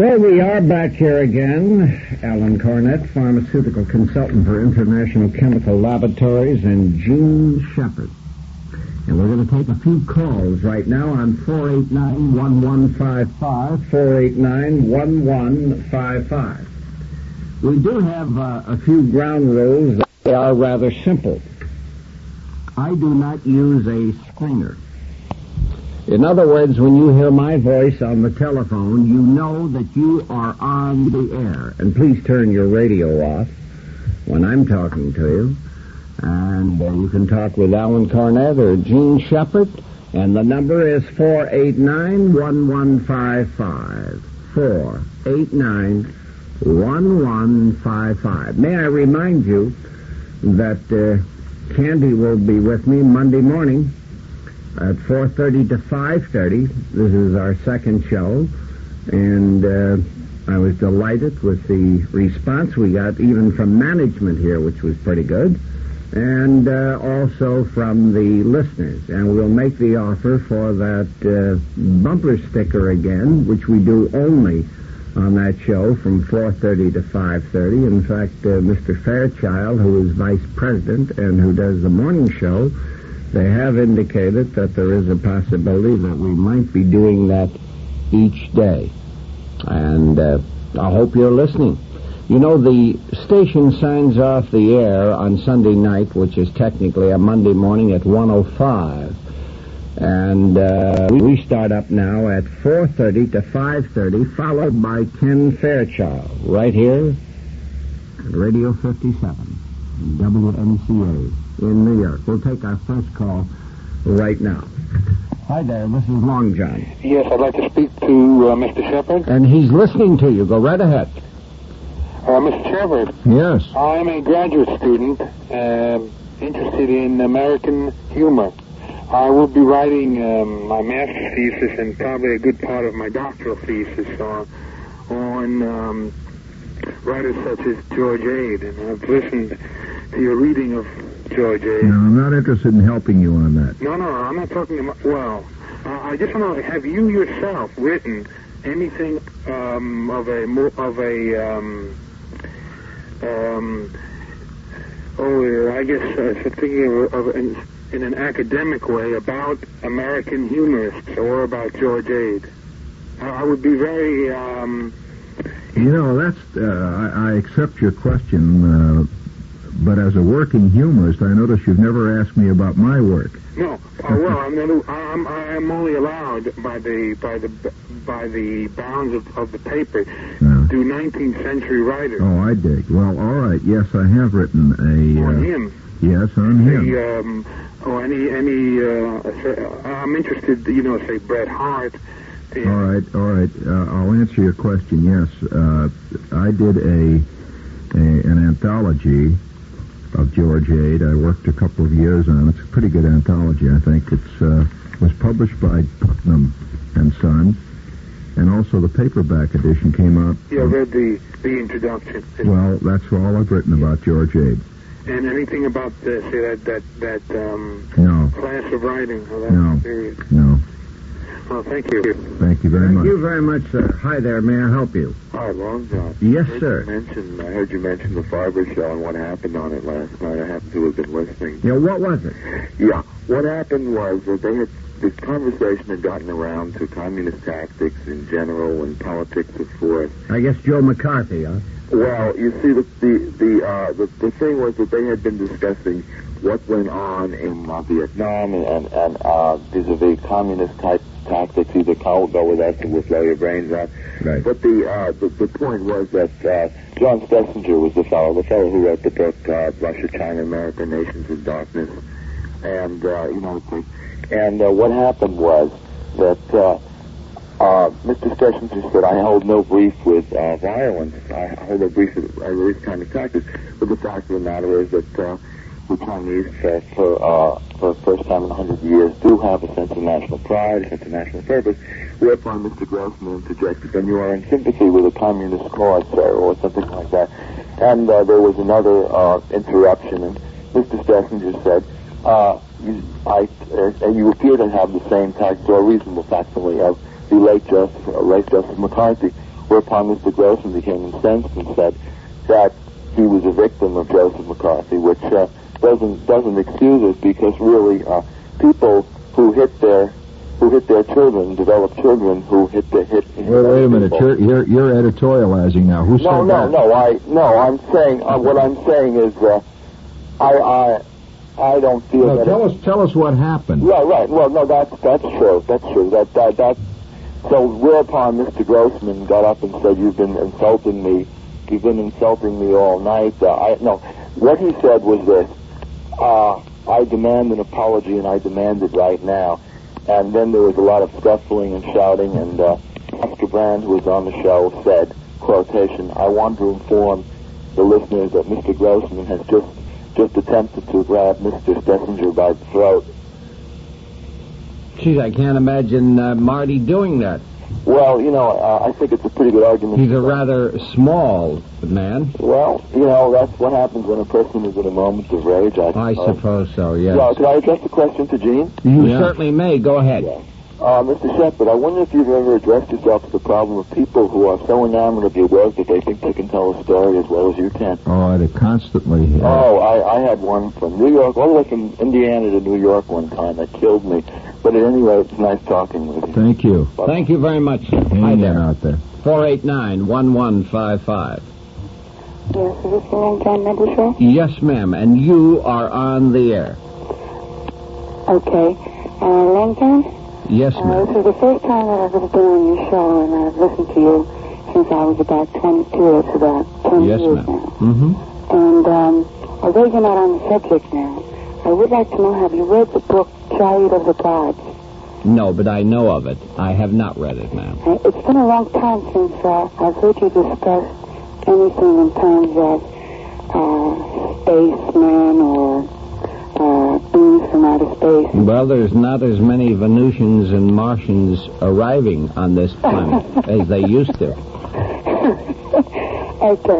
Well, we are back here again. Alan Cornett, pharmaceutical consultant for International Chemical Laboratories, and Jean Shepherd. And we're going to take a few calls right now on 489-1155, 489-1155. We do have uh, a few ground rules. They are rather simple. I do not use a screener. In other words, when you hear my voice on the telephone, you know that you are on the air. And please turn your radio off when I'm talking to you. And uh, you can talk with Alan Cornett or Jean Shepherd. And the number is 489-1155. 489-1155. May I remind you that uh, Candy will be with me Monday morning at 4.30 to 5.30. This is our second show, and uh, I was delighted with the response we got, even from management here, which was pretty good, and uh, also from the listeners. And we'll make the offer for that uh, bumper sticker again, which we do only on that show from 4.30 to 5.30. In fact, uh, Mr. Fairchild, who is vice president and who does the morning show, they have indicated that there is a possibility that we might be doing that each day. And uh, I hope you're listening. You know, the station signs off the air on Sunday night, which is technically a Monday morning at 105. And uh, we start up now at 4.30 to 5.30, followed by Ken Fairchild, right here at Radio 57, WMCA in New York. We'll take our first call right now. Hi there, this is Long John. Yes, I'd like to speak to uh, Mr. Shepherd. And he's listening to you. Go right ahead. Uh, Mr. Shepherd, Yes. I'm a graduate student uh, interested in American humor. I will be writing um, my master's thesis and probably a good part of my doctoral thesis on, on um, writers such as George Ade. And I've listened to your reading of George Ade. No, I'm not interested in helping you on that. No, no, I'm not talking about. Well, uh, I just want to have you yourself written anything um, of a of a um, um, oh, I guess uh, thinking of, of in, in an academic way about American humorists or about George Ade. I, I would be very. Um, You know, that's, uh, I, I accept your question, uh, but as a working humorist, I notice you've never asked me about my work. No, uh, well, I'm, not, I'm I'm only allowed by the by the by the bounds of, of the paper to 19th century writers Oh, I dig. Well, all right. Yes, I have written a. on Uh, him. yes, on him. The um, oh any any uh, I'm interested, you know, say Bret Harte. All right, all right. Uh, I'll answer your question. Yes, uh, I did a, a an anthology of George Ade. I worked a couple of years on it. It's a pretty good anthology, I think. It's uh, was published by Putnam and Son, and also the paperback edition came out. Yeah, I read the the introduction. Well, that's all I've written about George Ade. And anything about the, say that that that um, No, class of writing? Oh, No. serious. no. Well, thank you. Thank you very Thank much. you very much, sir. Hi there. May I help you? Hi, Long John. Yes, I sir. You mention, I heard you mention the Farber show and what happened on it last night. I happened to have been listening. Yeah, what was it? Yeah, what happened was that they had this conversation had gotten around to communist tactics in general and politics of force. I guess Joe McCarthy, huh? Well, you see, the the the uh, the, the thing was that they had been discussing what went on in uh, Vietnam and and, and uh, vis-a-vis communist type tactics. Either go go with us or we'll blow your brains out. Right. But the, uh, the the point was that uh, John Schlesinger was the fellow, the fellow who wrote the book uh, Russia, China, America, Nations in Darkness, and uh, you know, and uh, what happened was that uh, uh, Mr. Schlesinger said, "I hold no brief with uh, violence. I hold no brief with uh, these kind of tactics." But the fact of the matter is that uh, the Chinese, uh, for uh, for the first time in a hundred years, do have a sense of national pride, a sense of national purpose. Whereupon Mr. Grossman interjected, "Then you are in sympathy with a communist cause, sir," or something like that. And uh, there was another uh, interruption, and Mr. Schlesinger said, uh, you, I, uh, "You appear to have the same tact or reasonable facsimile of the late Justice, uh, late Justice McCarthy." whereupon Mr. Grossman became incensed and said that he was a victim of Joseph McCarthy, which uh, doesn't doesn't excuse it because really uh, people who hit their who hit their children develop children who hit the hit. hit Wait, wait a minute. You're, you're, you're editorializing now. Who No, said no, that? no. I no. I'm saying uh, what I'm saying is uh, I I I don't feel No, that. tell it- us, tell us what happened. Right, right. Well, no, that's that's true. That's true. That that that. So whereupon Mr. Grossman got up and said, "You've been insulting me. You've been insulting me all night." Uh, I no. What he said was this: uh, "I demand an apology, and I demand it right now." And then there was a lot of scuffling and shouting, and uh, Oscar Brand, who was on the show, said, "Quotation: I want to inform the listeners that Mr. Grossman has just just attempted to grab Mr. Schlesinger by the throat." Geez, I can't imagine uh, Marty doing that. Well, you know, uh, I think it's a pretty good argument. He's a rather small man. Well, you know, that's what happens when a person is in a moment of rage. I, I suppose. suppose so, yes. Well, could I address the question to Jean? You Yeah. certainly may. Go ahead. Yeah. Uh, Mr. Shepherd, I wonder if you've ever addressed yourself to the problem of people who are so enamored of your work that they think they can tell a story as well as you can. Oh, I constantly. Uh, Oh, I, I had one from New York, all the way from Indiana to New York one time that killed me. But at any rate, it's nice talking with you. Thank you. Thank you very much. Hang in there. out there. 489-1155. Yes, is this the Long John Medley show? Yes, ma'am, and you are on the air. Okay. Uh, Long John, Yes, uh, ma'am. this is the first time that I've ever been on your show, and I've listened to you since I was about 22. It's about 10 Yes, years ma'am. now. Mm-hmm. And um, although you're not on the subject now, I would like to know, have you read the book Chariot of the Gods? No, but I know of it. I have not read it, ma'am. Uh, It's been a long time since uh, I've heard you discuss anything in terms of uh, spacemen or uh, beings from outer space. Well, there's not as many Venusians and Martians arriving on this planet as they used to. Okay,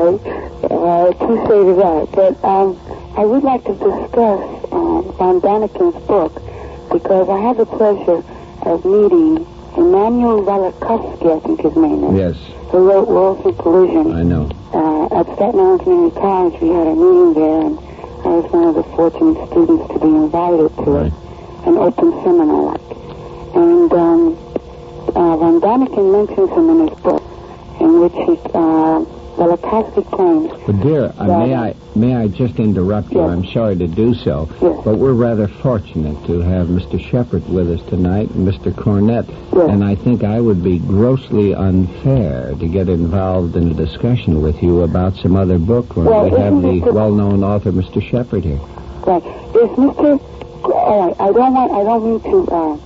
uh, I appreciate that. But um, I would like to discuss um, Von Daniken's book because I had the pleasure of meeting Immanuel Velikovsky, I think his name is, Yes, who wrote Worlds in Collision. I know. Uh, at Staten Island Community College, we had a meeting there, and I was one of the fortunate students to be invited to Right. an open seminar. And um, uh, Von Daniken mentions him in his book, in which he, uh, Velikovsky claims But dear, uh, may I may I just interrupt you? Yes. I'm sorry to do so, Yes. but we're rather fortunate to have Mr. Shepherd with us tonight and Mr. Cornett, Yes. and I think I would be grossly unfair to get involved in a discussion with you about some other book when Well, we have the the- well-known author Mr. Shepherd here. Right. Is Mr. All right. I don't want. I don't mean to uh,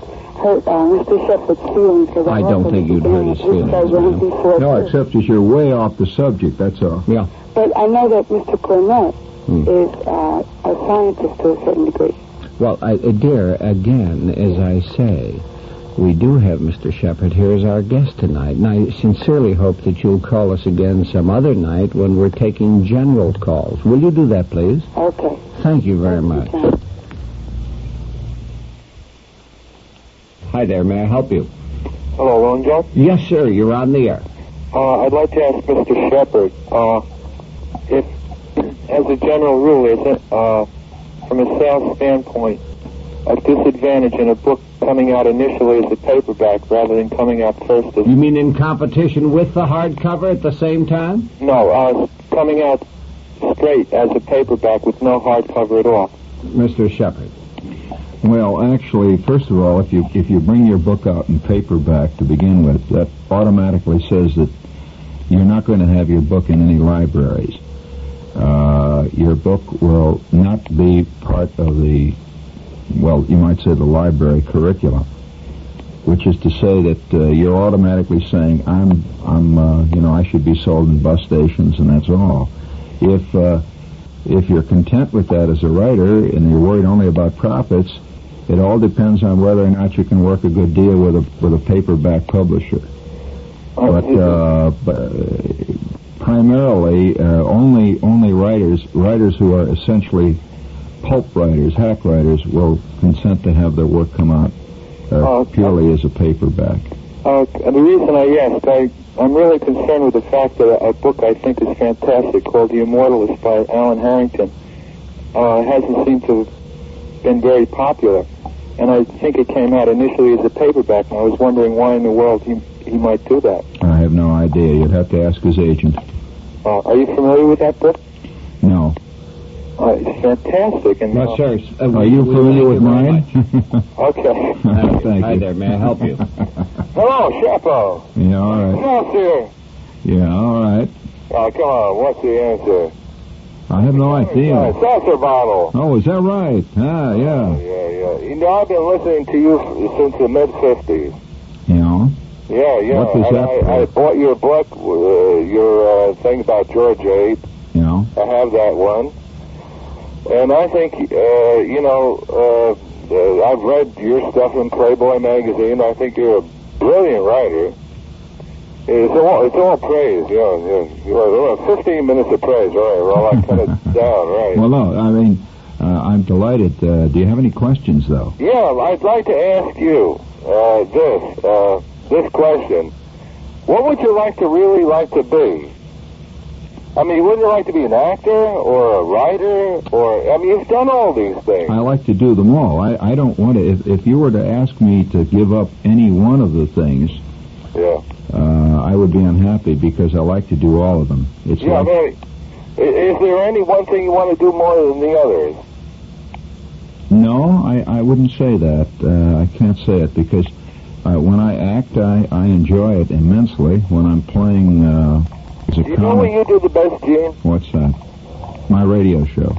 hurt uh, Mr. Shepherd's feelings. Because I don't think you'd hurt his feelings, ma'am. Before No, too. except as you're way off the subject, that's all. Yeah. But I know that Mr. Cornett Hmm. is uh, a scientist to a certain degree. Well, I, uh, dear, again, as I say, we do have Mr. Shepherd here as our guest tonight, and I sincerely hope that you'll call us again some other night when we're taking general calls. Will you do that, please? Okay. Thank you very much. John. Hi there, may I help you? Hello, Long John. Yes, sir, you're on the air. Uh, I'd like to ask Mr. Shepherd uh, if, as a general rule, is it, uh, from a sales standpoint, a disadvantage in a book coming out initially as a paperback rather than coming out first as You mean in competition with the hardcover at the same time? no, uh, coming out straight as a paperback with no hardcover at all. Mr. Shepherd. Well, actually, first of all, if you if you bring your book out in paperback to begin with, that automatically says that you're not going to have your book in any libraries. Uh, your book will not be part of the, well, you might say the library curriculum, which is to say that uh, you're automatically saying I'm I'm uh, you know I should be sold in bus stations and that's all. If uh, if you're content with that as a writer and you're worried only about profits, it all depends on whether or not you can work a good deal with a with a paperback publisher. But, uh, but primarily, uh, only only writers writers who are essentially pulp writers, hack writers, will consent to have their work come out uh, Oh, purely as a paperback. Uh, the reason I asked, I I'm really concerned with the fact that a, a book I think is fantastic called The Immortalist by Alan Harrington uh, hasn't seemed to have been very popular. And I think it came out initially as a paperback, and I was wondering why in the world he, he might do that. I have no idea. You'd have to ask his agent. Uh, are you familiar with that book? No. Uh, it's fantastic. And, Well, uh, sir, uh, Are you familiar thank with mine? much. Okay. Thank Hi you. there, may I help you? Hello, Chapo. Yeah, all right. Answer. Yeah, all right. Uh, come on, what's the answer? I have no idea. seltzer bottle. Oh, is that right? Ah, yeah. Yeah, yeah. You know, I've been listening to you since the mid '50s. You know? Yeah, yeah. What I, that I? I bought your book, uh, your uh, thing about George. You know? I have that one, and I think uh, you know. Uh, uh, I've read your stuff in Playboy magazine. I think you're a brilliant writer. It's all it's all praise. You know, you know, well, 15 minutes of praise. All right, well, I cut it down. Right. Well, no, I mean, uh, I'm delighted. Uh, do you have any questions, though? Yeah, I'd like to ask you uh, this uh, this question. What would you like to really like to be? I mean, wouldn't you like to be an actor or a writer or? I mean, you've done all these things. I like to do them all. I, I don't want to. If, if you were to ask me to give up any one of the things, Yeah. Uh, I would be unhappy because I like to do all of them. It's Yeah. Like i- is there any one thing you want to do more than the others? no, I, I wouldn't say that. Uh, I can't say it because uh, when I act, I, I enjoy it immensely. When I'm playing uh, as a Do you know what you do the best, Jean? what's that? My radio show.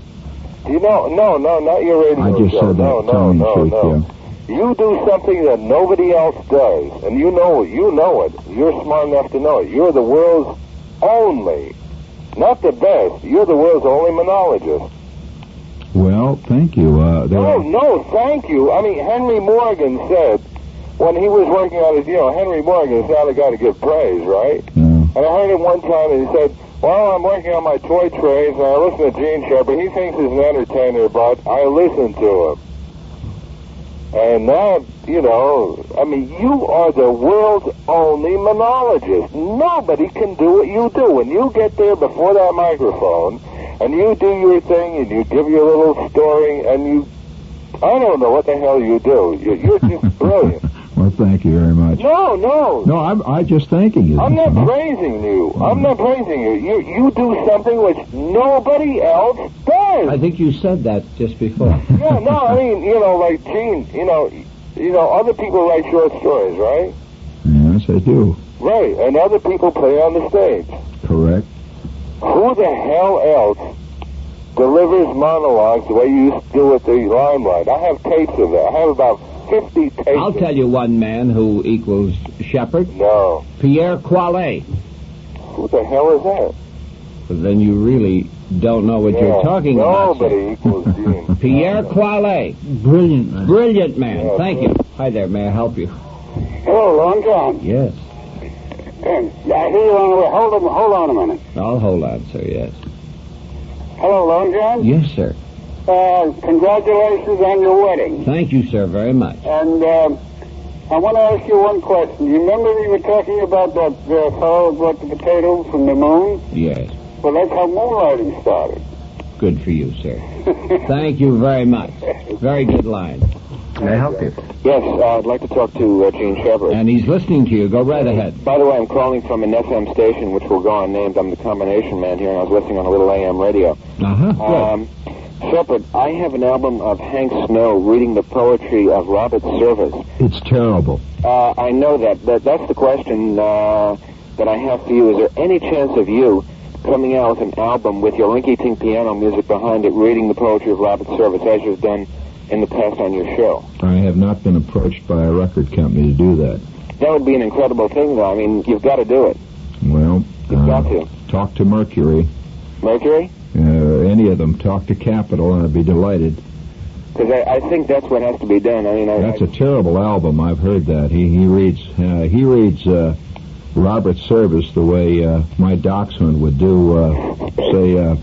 Do you know? No, no, not your radio show. I just show. said that. no, no, telling no, no. You do something that nobody else does, and you know it. You know it. You're smart enough to know it. You're the world's only, not the best. You're the world's only monologist. Well, thank you. Uh, No, no, thank you. I mean, Henry Morgan said when he was working on his, you know, Henry Morgan is not a guy to give praise, right? No. And I heard him one time, and he said, "Well, I'm working on my toy trays, and I listen to Jean Shepherd. He thinks he's an entertainer, but I listen to him." And now, you know, I mean, you are the world's only monologist. Nobody can do what you do. When you get there before that microphone, and you do your thing, and you give your little story, and you, I don't know what the hell you do. You- You're just brilliant. Well, thank you very much. No, no, No, I'm I just thanking you. I'm not Huh? praising you. I'm not praising you. You you do something which nobody else does. I think you said that just before. yeah, no, I mean, you know, like Jean, you know, you know, other people write short stories, right? Yes, I do. Right, and other people play on the stage. Correct. Who the hell else delivers monologues the way you used to do with the Limelight? I have tapes of that. I have about 50 tapes. I'll tell you one man who equals Shepherd, No. Pierre Qualet. Who the hell is that? But then you really don't know what Yeah, you're talking about. sir. Nobody equals Jean. Pierre Qualet. Brilliant, man. Brilliant man. Yeah, Thank you. Hi there. May I help you? Hello, Long John. Yes. I hear you on the way. Hold on, hold on a minute. I'll hold on, sir. Yes. Hello, Long John. Yes, sir. Uh, congratulations on your wedding. Thank you, sir, very much. And um, I want to ask you one question. You remember we were talking about that uh, fellow who brought the potatoes from the moon? Yes. Well, that's how moonlighting started. Good for you, sir. Thank you very much. Very good line. May I help you? Yes, uh, I'd like to talk to uh, Jean Shepherd. And he's listening to you. Go right ahead. By the way, I'm calling from an FM station which will go unnamed. I'm the combination man here, and I was listening on a little AM radio. Uh-huh. Good. Shepherd, I have an album of Hank Snow reading the poetry of Robert Service. It's terrible. Uh, I know that. but that's the question uh, that I have for you. Is there any chance of you coming out with an album with your rinky-tink piano music behind it, reading the poetry of Robert Service, as you've done in the past on your show? I have not been approached by a record company to do that. That would be an incredible thing, though. I mean, you've got to do it. Well, You've got uh, to. talk to Mercury. Mercury? Uh, any of them. Talk to Capitol, and I'd be delighted. Because I, I think that's what has to be done. I mean, I, That's a terrible album. I've heard that. He he reads uh, he reads uh, Robert Service the way uh, my dachshund would do, uh, say, uh,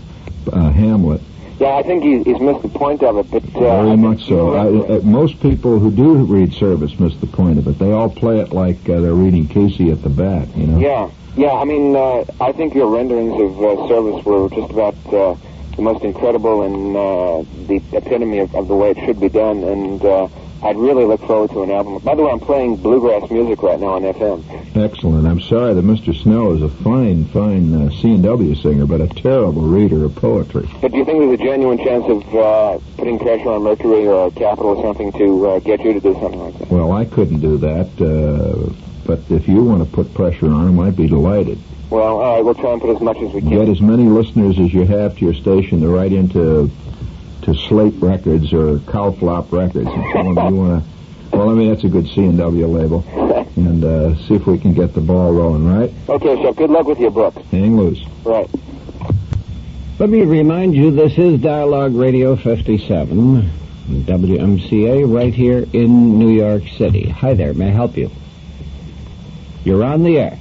uh, Hamlet. yeah, I think he, he's missed the point of it. But uh, Very much so. I, uh, most people who do read Service miss the point of it. They all play it like uh, they're reading Casey at the bat. You know. Yeah. Yeah, I mean, uh, I think your renderings of uh, service were just about uh, the most incredible and uh, the epitome of, of the way it should be done, and uh, I'd really look forward to an album. By the way, I'm playing bluegrass music right now on FM. Excellent. I'm sorry that Mr. Snow is a fine, fine uh, C&W singer, but a terrible reader of poetry. But do you think there's a genuine chance of uh, putting pressure on Mercury or Capitol or something to uh, get you to do something like that? Well, I couldn't do that, uh, but if you want to put pressure on him, I'd be delighted. Well, all right, we'll try and put as much as we can. Get as many listeners as you have to your station to write into to Slate Records or Cowflop Records and tell them you want to. Well, I mean that's a good C and W label, and uh, see if we can get the ball rolling. Right? Okay, so good luck with your book. Hang loose. Right. Let me remind you, this is Dialogue Radio 57, WMCA, right here in New York City. Hi there, may I help you? You're on the air.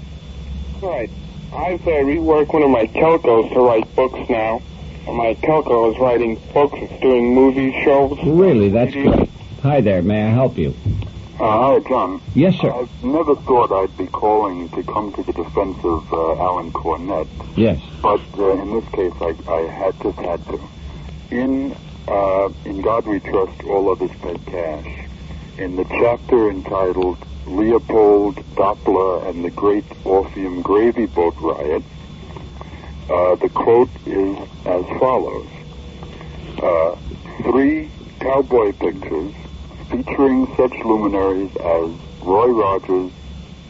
All right. I've uh, reworked one of my telcos to write books now. My telco is writing books, it's doing movie shows. Really, that's good. Hi there, may I help you? Uh, hi, John. Yes, sir. I've never thought I'd be calling to come to the defense of uh, Alan Cornett, Yes. but uh, in this case, I, I had just had to. In uh, In God We Trust, All Others Pay Cash, in the chapter entitled Leopold Doppler and the Great Orpheum Gravy Boat Riot, uh, the quote is as follows. Uh, three cowboy pictures featuring such luminaries as Roy Rogers,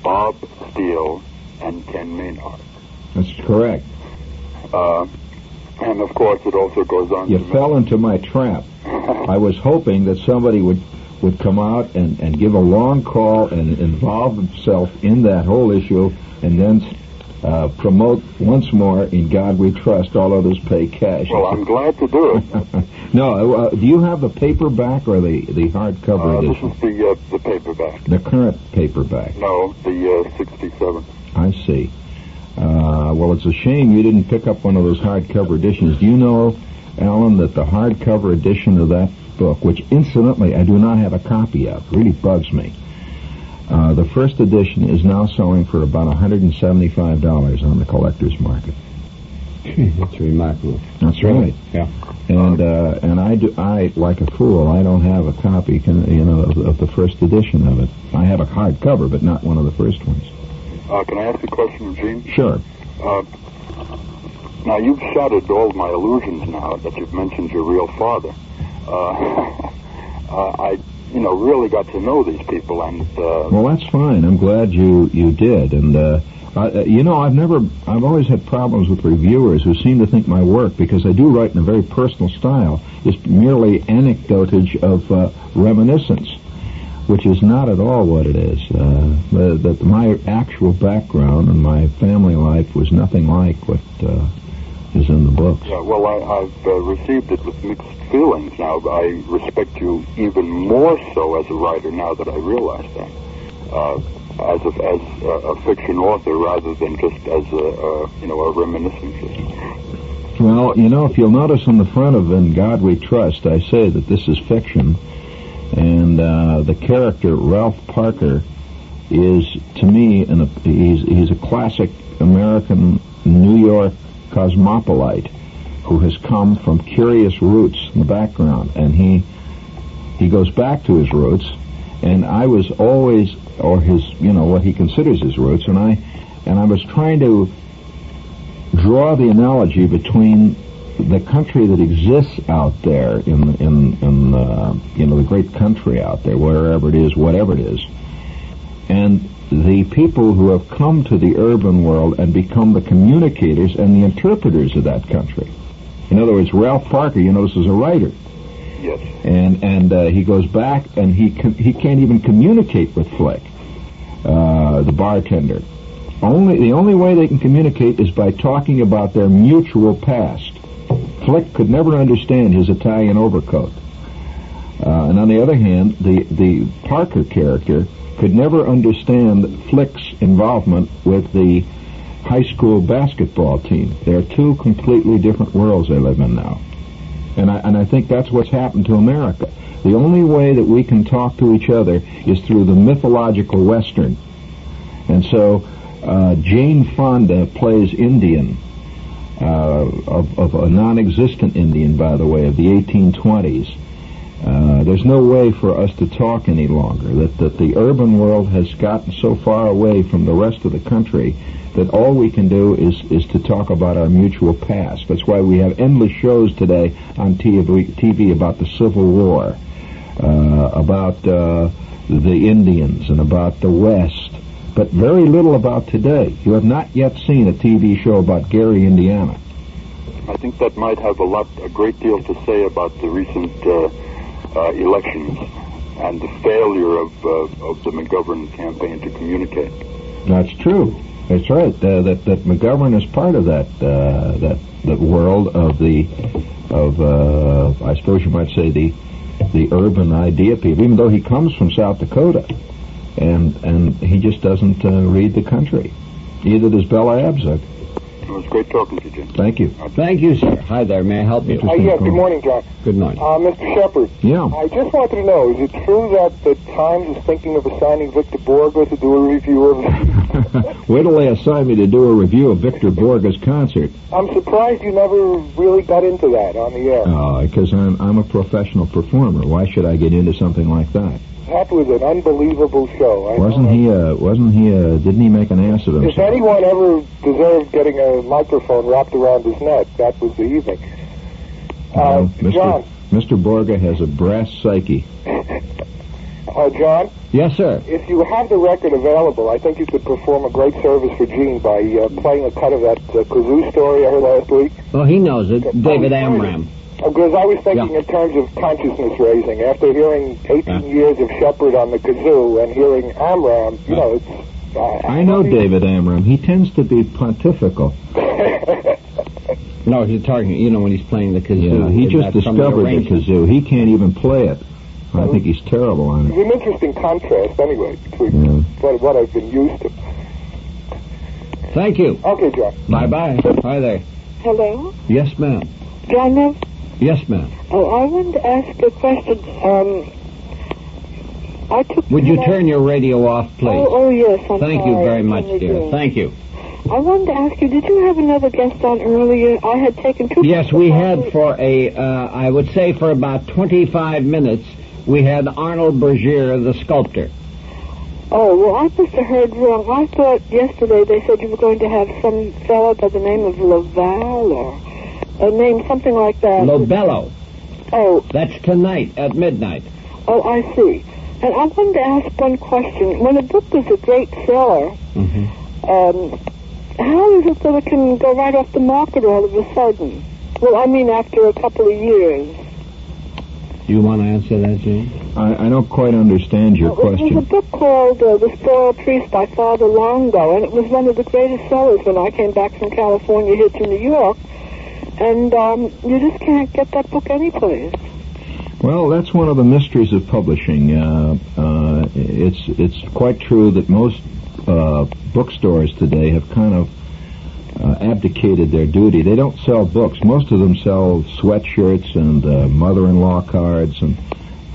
Bob Steele, and Ken Maynard. That's correct. Uh, and of course, it also goes on You fell into my trap. I was hoping that somebody would would come out and, and give a long call and involve himself in that whole issue, and then uh, promote once more "In God We Trust." All others pay cash. Well, I'm glad to do it. no, uh, do you have the paperback or the the hardcover Uh, this is the uh, the paperback. The current paperback. No, the uh, 67. I see. Uh, well, it's a shame you didn't pick up one of those hardcover editions. Do you know, Alan, that the hardcover edition of that book, which incidentally I do not have a copy of, really bugs me. Uh, the first edition is now selling for about $175 on the collector's market. That's remarkable. That's right. Yeah. And uh, and I do I like a fool. I don't have a copy, can, you know, of, of the first edition of it. I have a hardcover, but not one of the first ones. Uh, can I ask a question, Jean? Sure. Uh, now, you've shattered all my illusions now that you've mentioned your real father. Uh, uh, I, you know, really got to know these people, and uh, Well, that's fine. I'm glad you you did. And I, you know, I've never, I've always had problems with reviewers who seem to think my work, because I do write in a very personal style, is merely anecdotage of uh, reminiscence, which is not at all what it is. Uh, that my actual background and my family life was nothing like what uh, is in the books. yeah, well, I, I've uh, received it with mixed feelings now. I respect you even more so as a writer now that I realize that. Uh, as a, as a, a fiction author rather than just as a, a you know a reminiscence. Well, you know, if you'll notice on the front of In God We Trust, I say that this is fiction, and uh, the character Ralph Parker is, to me, an, he's he's a classic American New York cosmopolite who has come from curious roots in the background, and he he goes back to his roots, and I was always, or his, you know, what he considers his roots, and I and I was trying to draw the analogy between the country that exists out there in in in uh, you know the great country out there, wherever it is, whatever it is, and the people who have come to the urban world and become the communicators and the interpreters of that country. In other words, Ralph Parker, you notice, is a writer, Yes. and and uh, he goes back and he com- he can't even communicate with Flick, uh, the bartender. Only the only way they can communicate is by talking about their mutual past. Flick could never understand his Italian overcoat, uh, and on the other hand, the the Parker character could never understand Flick's involvement with the high school basketball team. They're two completely different worlds they live in now. And I, and I think that's what's happened to America. The only way that we can talk to each other is through the mythological Western. And so uh, Jane Fonda plays Indian, uh, of, of a non-existent Indian, by the way, of the 1820s. Uh, there's no way for us to talk any longer. That, that the urban world has gotten so far away from the rest of the country that all we can do is, is to talk about our mutual past. That's why we have endless shows today on TV, TV about the Civil War, uh, about uh, the Indians, and about the West, but very little about today. You have not yet seen a TV show about Gary, Indiana. I think that might have a lot, a great deal to say about the recent uh, elections and the failure of uh, of the McGovern campaign to communicate. That's true. That's right. Uh, that that McGovern is part of that uh, that that world of the of uh, I suppose you might say the the urban idea people. Even though he comes from South Dakota, and and he just doesn't uh, read the country. Neither does Bella Abzug. It was great talking to you, Jim. Thank you. Thank you, sir. Hi there. May I help you? Uh, yeah, good morning, John. Good morning. Uh, Mr. Shepherd, Yeah. I just wanted to know, is it true that the Times is thinking of assigning Victor Borge to do a review of Wait till they assign me to do a review of Victor Borge's concert. I'm surprised you never really got into that on the air. Oh, because I'm I'm a professional performer. Why should I get into something like that? That was an unbelievable show. I Wasn't he? Uh, wasn't he? Uh, didn't he make an ass of himself? If anyone ever deserved getting a microphone wrapped around his neck, that was the evening. Uh, No, Mr. John, Mr. Borge has a brass psyche. uh, John, Yes, sir. if you have the record available, I think you could perform a great service for Jean by uh, playing a cut of that uh, kazoo story I heard last week. Well, he knows it. David Amram. Because I was thinking Yeah. in terms of consciousness raising. After hearing 18 Yeah. years of Shepherd on the kazoo and hearing Amram, you know, it's. Uh, I know David Amram. He tends to be pontifical. No, he's talking. You know when he's playing the kazoo. Yeah, he just That's the discovered the kazoo. He can't even play it. I think he's terrible on it. It's an interesting contrast, anyway, between Yeah. what, what I've been used to. Thank you. Okay, John. Bye bye. Hi there. Hello? Yes, ma'am. John, Nev- Yes, ma'am. oh, I wanted to ask a question. Um, I took. Would you turn your radio off, please? Oh, oh yes. I'm Thank you very much, dear. do. Thank you. I wanted to ask you, did you have another guest on earlier? I had taken two. Yes, we had for a, uh, I would say for about 25 minutes, we had Arnold Bergier, the sculptor. Oh, well, I must have heard wrong. I thought yesterday they said you were going to have some fellow by the name of Laval or a name something like that. Lobello. Oh, That's tonight at midnight. oh, I see. And I wanted to ask one question. When a book is a great seller, Mm-hmm. um, how is it that it can go right off the market all of a sudden? Well, I mean, after a couple of years. You want to answer that, Jane? I, I don't quite understand your Well, It was a book called uh, The Spoiled Priest by Father Longo, and it was one of the greatest sellers when I came back from California here to New York. And um, you just can't get that book anyplace. Well, that's one of the mysteries of publishing. Uh, uh, it's it's quite true that most uh, bookstores today have kind of uh, abdicated their duty. They don't sell books. Most of them sell sweatshirts and uh, mother-in-law cards and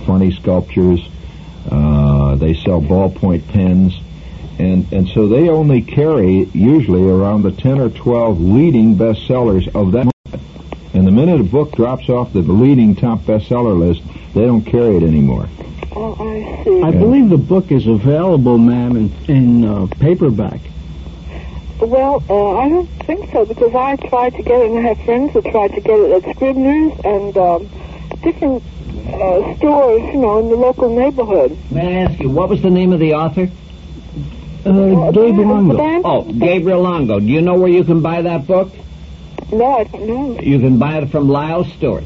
funny sculptures. Uh, they sell ballpoint pens. And, and so they only carry usually around the 10 or 12 leading bestsellers of that. And the minute a book drops off the leading top bestseller list, they don't carry it anymore. Oh, I see. I believe the book is available, ma'am, in, in uh, paperback. Well, uh, I don't think so because I tried to get it, and I have friends who tried to get it at Scribner's and um, different uh, stores, you know, in the local neighborhood. May I ask you, what was the name of the author? Uh, Gabe Longo. Oh, Gabriel Longo. Do you know where you can buy that book? No, I don't know. You can buy it from Lyle Stuart.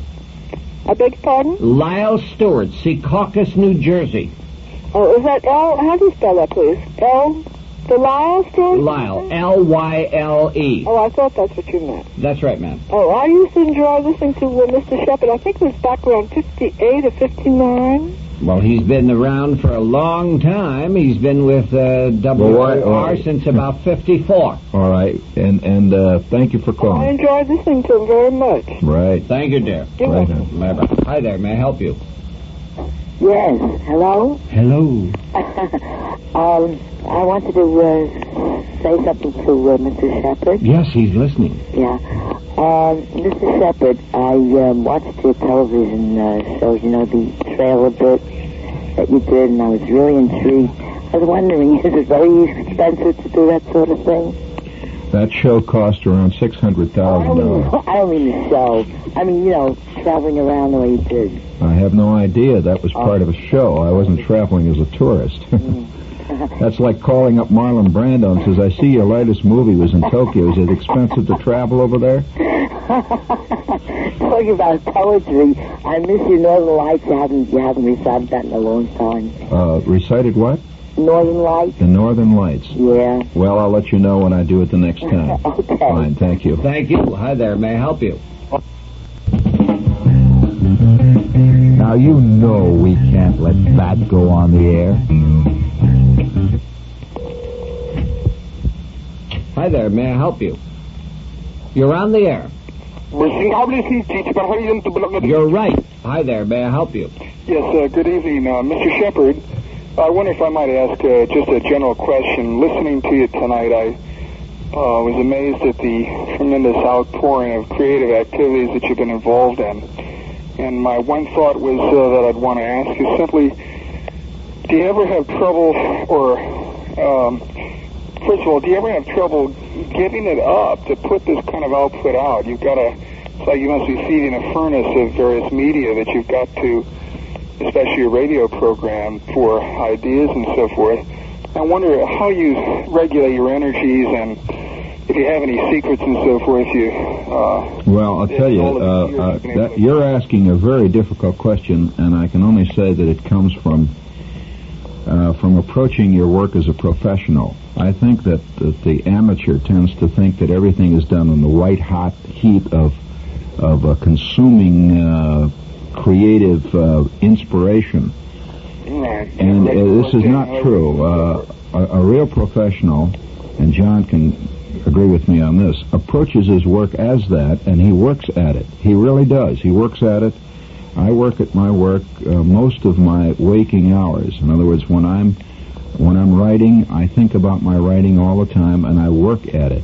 I beg your pardon? Lyle Stuart, Secaucus, New Jersey. Oh, is that L? How do you spell that, please? L? The Lyle Stuart? Lyle, L-Y-L-E. Oh, I thought that's what you meant. That's right, ma'am. Oh, I used to enjoy listening to uh, Mr. Shepherd. I think it was back around 58 or 59. Well, he's been around for a long time. He's been with uh, Well, why- WOR oh. since about 54. All right, and and uh, thank you for calling. I calling. enjoyed listening to him very much. Right, Thank you, dear. You're right. Bye-bye. Hi there. May I help you? Yes. Hello? Hello. um, I wanted to uh, say something to uh, Mr. Shepherd. Yes, he's listening. Yeah. Um, Mr. Shepherd, I um, watched your television uh, shows, you know, the trailer bit that you did, and I was really intrigued. I was wondering, is it very expensive to do that sort of thing? That show cost around six hundred I thousand dollars. I don't mean the show. I mean, you know, traveling around the way you did. I have no idea. That was part of a show. I wasn't traveling as a tourist. That's like calling up Marlon Brando and says, "I see your latest movie was in Tokyo. Is it expensive to travel over there?" Talking about poetry, I miss your Northern Lights. You haven't, you haven't recited that in a long time. Uh, recited what? Northern Lights? The Northern Lights. Yeah. Well, I'll let you know when I do it the next time. Okay. Fine, thank you. Thank you. Hi there. May I help you? Now you know we can't let that go on the air. Hi there. May I help you? You're on the air. You're right. Hi there. May I help you? Yes, uh, good evening, uh, Mr. Shepherd. I wonder if I might ask uh, just a general question. Listening to you tonight, I uh, was amazed at the tremendous outpouring of creative activities that you've been involved in. And my one thought was uh, that I'd want to ask you simply, do you ever have trouble, or um, first of all, do you ever have trouble getting it up to put this kind of output out? You've got to, it's like you must be feeding a furnace of various media that you've got to, especially a radio program, for ideas and so forth. I wonder how you regulate your energies and if you have any secrets and so forth. You, uh, Well, I'll tell you, uh, uh, you've been able that you're asking a very difficult question, and I can only say that it comes from uh, from approaching your work as a professional. I think that, that the amateur tends to think that everything is done in the white hot heat of of uh, consuming uh, creative uh, inspiration. And uh, this is not true. Uh, a, a real professional, and John can agree with me on this, approaches his work as that, and he works at it. He really does. He works at it. I work at my work uh, most of my waking hours. In other words, when I'm when I'm writing, I think about my writing all the time, and I work at it.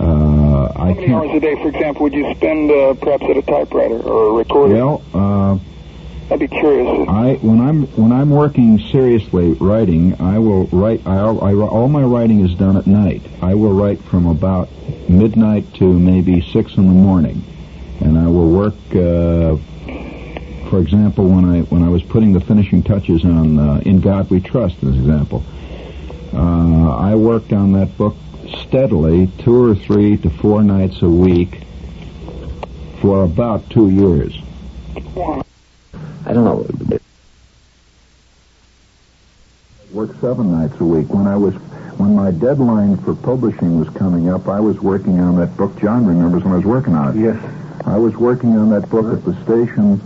Uh, I How many hours a day, for example, would you spend uh, perhaps at a typewriter or a recorder? Well, uh, I'd be curious. I when I'm when I'm working seriously writing, I will write. I, I all my writing is done at night. I will write from about midnight to maybe six in the morning, and I will work. Uh, for example, when I when I was putting the finishing touches on uh, "In God We Trust," as an example, uh, I worked on that book steadily, two or three to four nights a week, for about two years. I don't know. worked seven nights a week. When I was, when my deadline for publishing was coming up, I was working on that book. John remembers when I was working on it. Yes. I was working on that book at the station.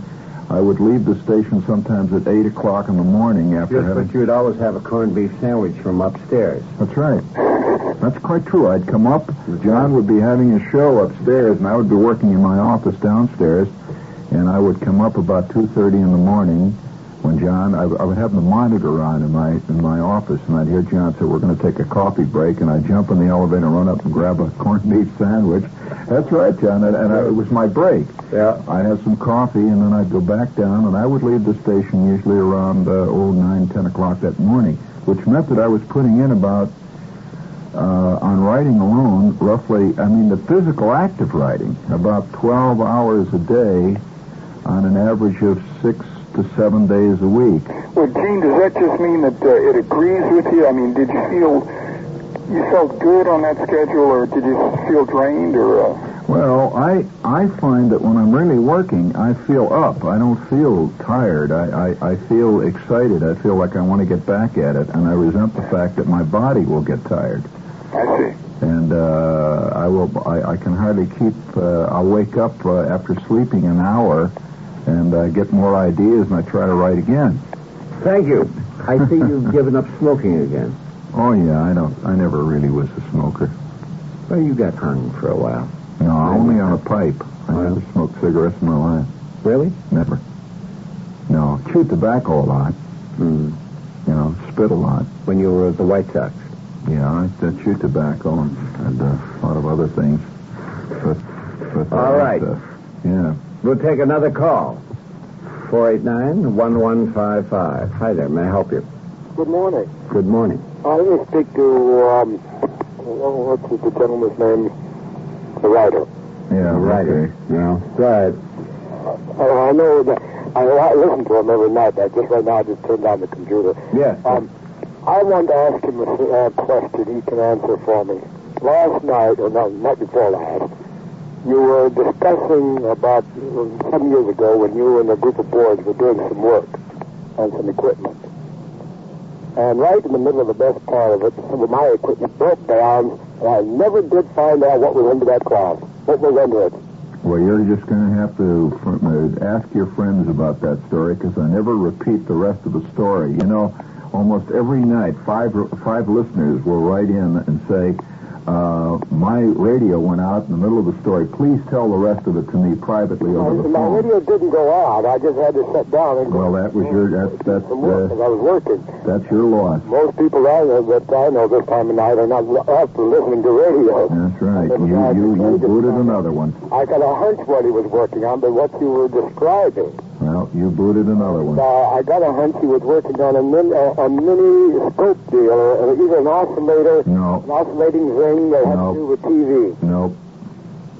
I would leave the station sometimes at eight o'clock in the morning after Yes, having. but you'd always have a corned beef sandwich from upstairs. That's right. That's quite true. I'd come up. John would be having a show upstairs, and I would be working in my office downstairs. And I would come up about two thirty in the morning when John. I, I would have the monitor on in my in my office, and I'd hear John say, "We're going to take a coffee break," and I'd jump in the elevator, run up, and grab a corned beef sandwich. That's right, John. And, and I, it was my break. Yeah. I'd have some coffee, and then I'd go back down, and I would leave the station usually around uh, oh nine, ten o'clock that morning, which meant that I was putting in about uh, on writing alone, roughly, I mean, the physical act of writing, about 12 hours a day on an average of six to seven days a week. Well, Jean, does that just mean that uh, it agrees with you? I mean, did you feel you felt good on that schedule, or did you feel drained, or? Uh... Well, I I find that when I'm really working, I feel up. I don't feel tired. I, I, I feel excited. I feel like I want to get back at it, and I resent the fact that my body will get tired. I see. and uh, I will. I, I can hardly keep. Uh, I'll wake up uh, after sleeping an hour, and uh, get more ideas, and I try to write again. Thank you. I see you've given up smoking again. Oh yeah, I don't. I never really was a smoker. Well, you got hung for a while. No, only on a pipe. I never smoked cigarettes in my life. Really? Never. No, chewed tobacco a lot. Hmm. You know, spit a lot. When you were at the White Sox. Yeah, I, I chewed tobacco and, and uh, a lot of other things. But, but All uh, right. uh, yeah. We'll take another call. 489-1155. Hi there. May I help you? Good morning. Good morning. I want to speak to, um, oh, what's the gentleman's name? The writer. Yeah, Right. okay. Yeah. Go ahead. Uh, I know that I, I listen to him every night. I just right now I just turned on the computer. Yes. Um, I wanted to ask him a uh, question he can answer for me. Last night, or no, night before last, you were discussing about some years ago when you and a group of boys were doing some work on some equipment. And right in the middle of the best part of it, some of my equipment broke down, and I never did find out what was under that cloth. What was under it? Well, you're just going to have to uh, ask your friends about that story because I never repeat the rest of the story. You know, almost every night, five five listeners will write in and say, uh, "My radio went out in the middle of the story. Please tell the rest of it to me privately over the my phone." radio didn't go out. I just had to sit down and Well, that was your that's that's uh, I was working. that's your loss. Most people I know that I know this time of night are not up listening to radio. That's right. You you you booted another one. I got a hunch what he was working on, but what you were describing. Well, you booted another one. Uh, I got a hunch he was working on a, min, a, a mini scope deal, or either an oscillator, No, an oscillating ring that had No. to do with TV. nope.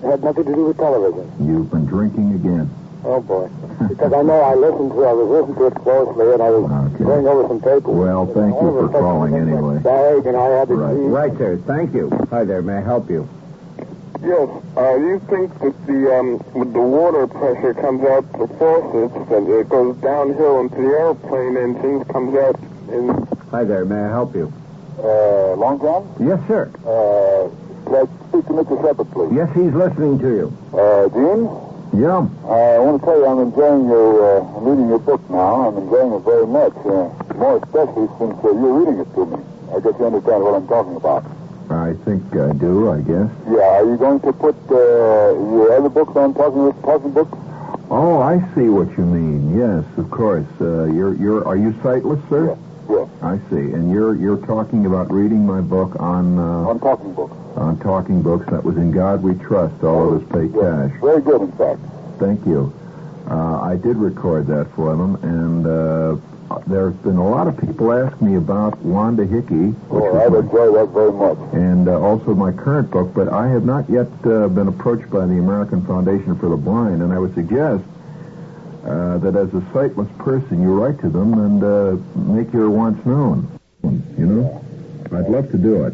It had nothing to do with television. You've been drinking again. Oh boy. because I know I listened to I was listening to it closely and I was Okay. going over some paper. Well, thank you All of a for calling anyway. Bag and I had to Right. see- Right, sir. Thank you. Hi there. May I help you? Yes. Uh, do you think that the um, with the water pressure comes out the faucets and it goes downhill into the airplane engines, comes out in Hi there. May I help you? Uh, Long John? Yes, sir. Uh, let's speak to Mr. Shepherd, please. Yes, he's listening to you. Uh, Jean? Yeah. I want to tell you I'm enjoying your, uh, reading your book now. I'm enjoying it very much, uh, more especially since uh, you're reading it to me. I guess you understand what I'm talking about. I think I do. I guess. Yeah, are you going to put uh, your other books on talking talking books? Oh, I see what you mean. Yes, of course. Uh, you're you're are you sightless, sir? Yes. yes. I see. And you're you're talking about reading my book on uh, On talking books. on talking books. That was in God We Trust. All of us pay cash. Very good, in fact. Thank you. Uh, I did record that for them, and uh, there's been a lot of people ask me about Wanda Hickey, which Oh, I'd enjoy that very much. and uh, also my current book, but I have not yet uh, been approached by the American Foundation for the Blind, and I would suggest uh, that as a sightless person, you write to them and uh, make your wants known. You know, I'd love to do it.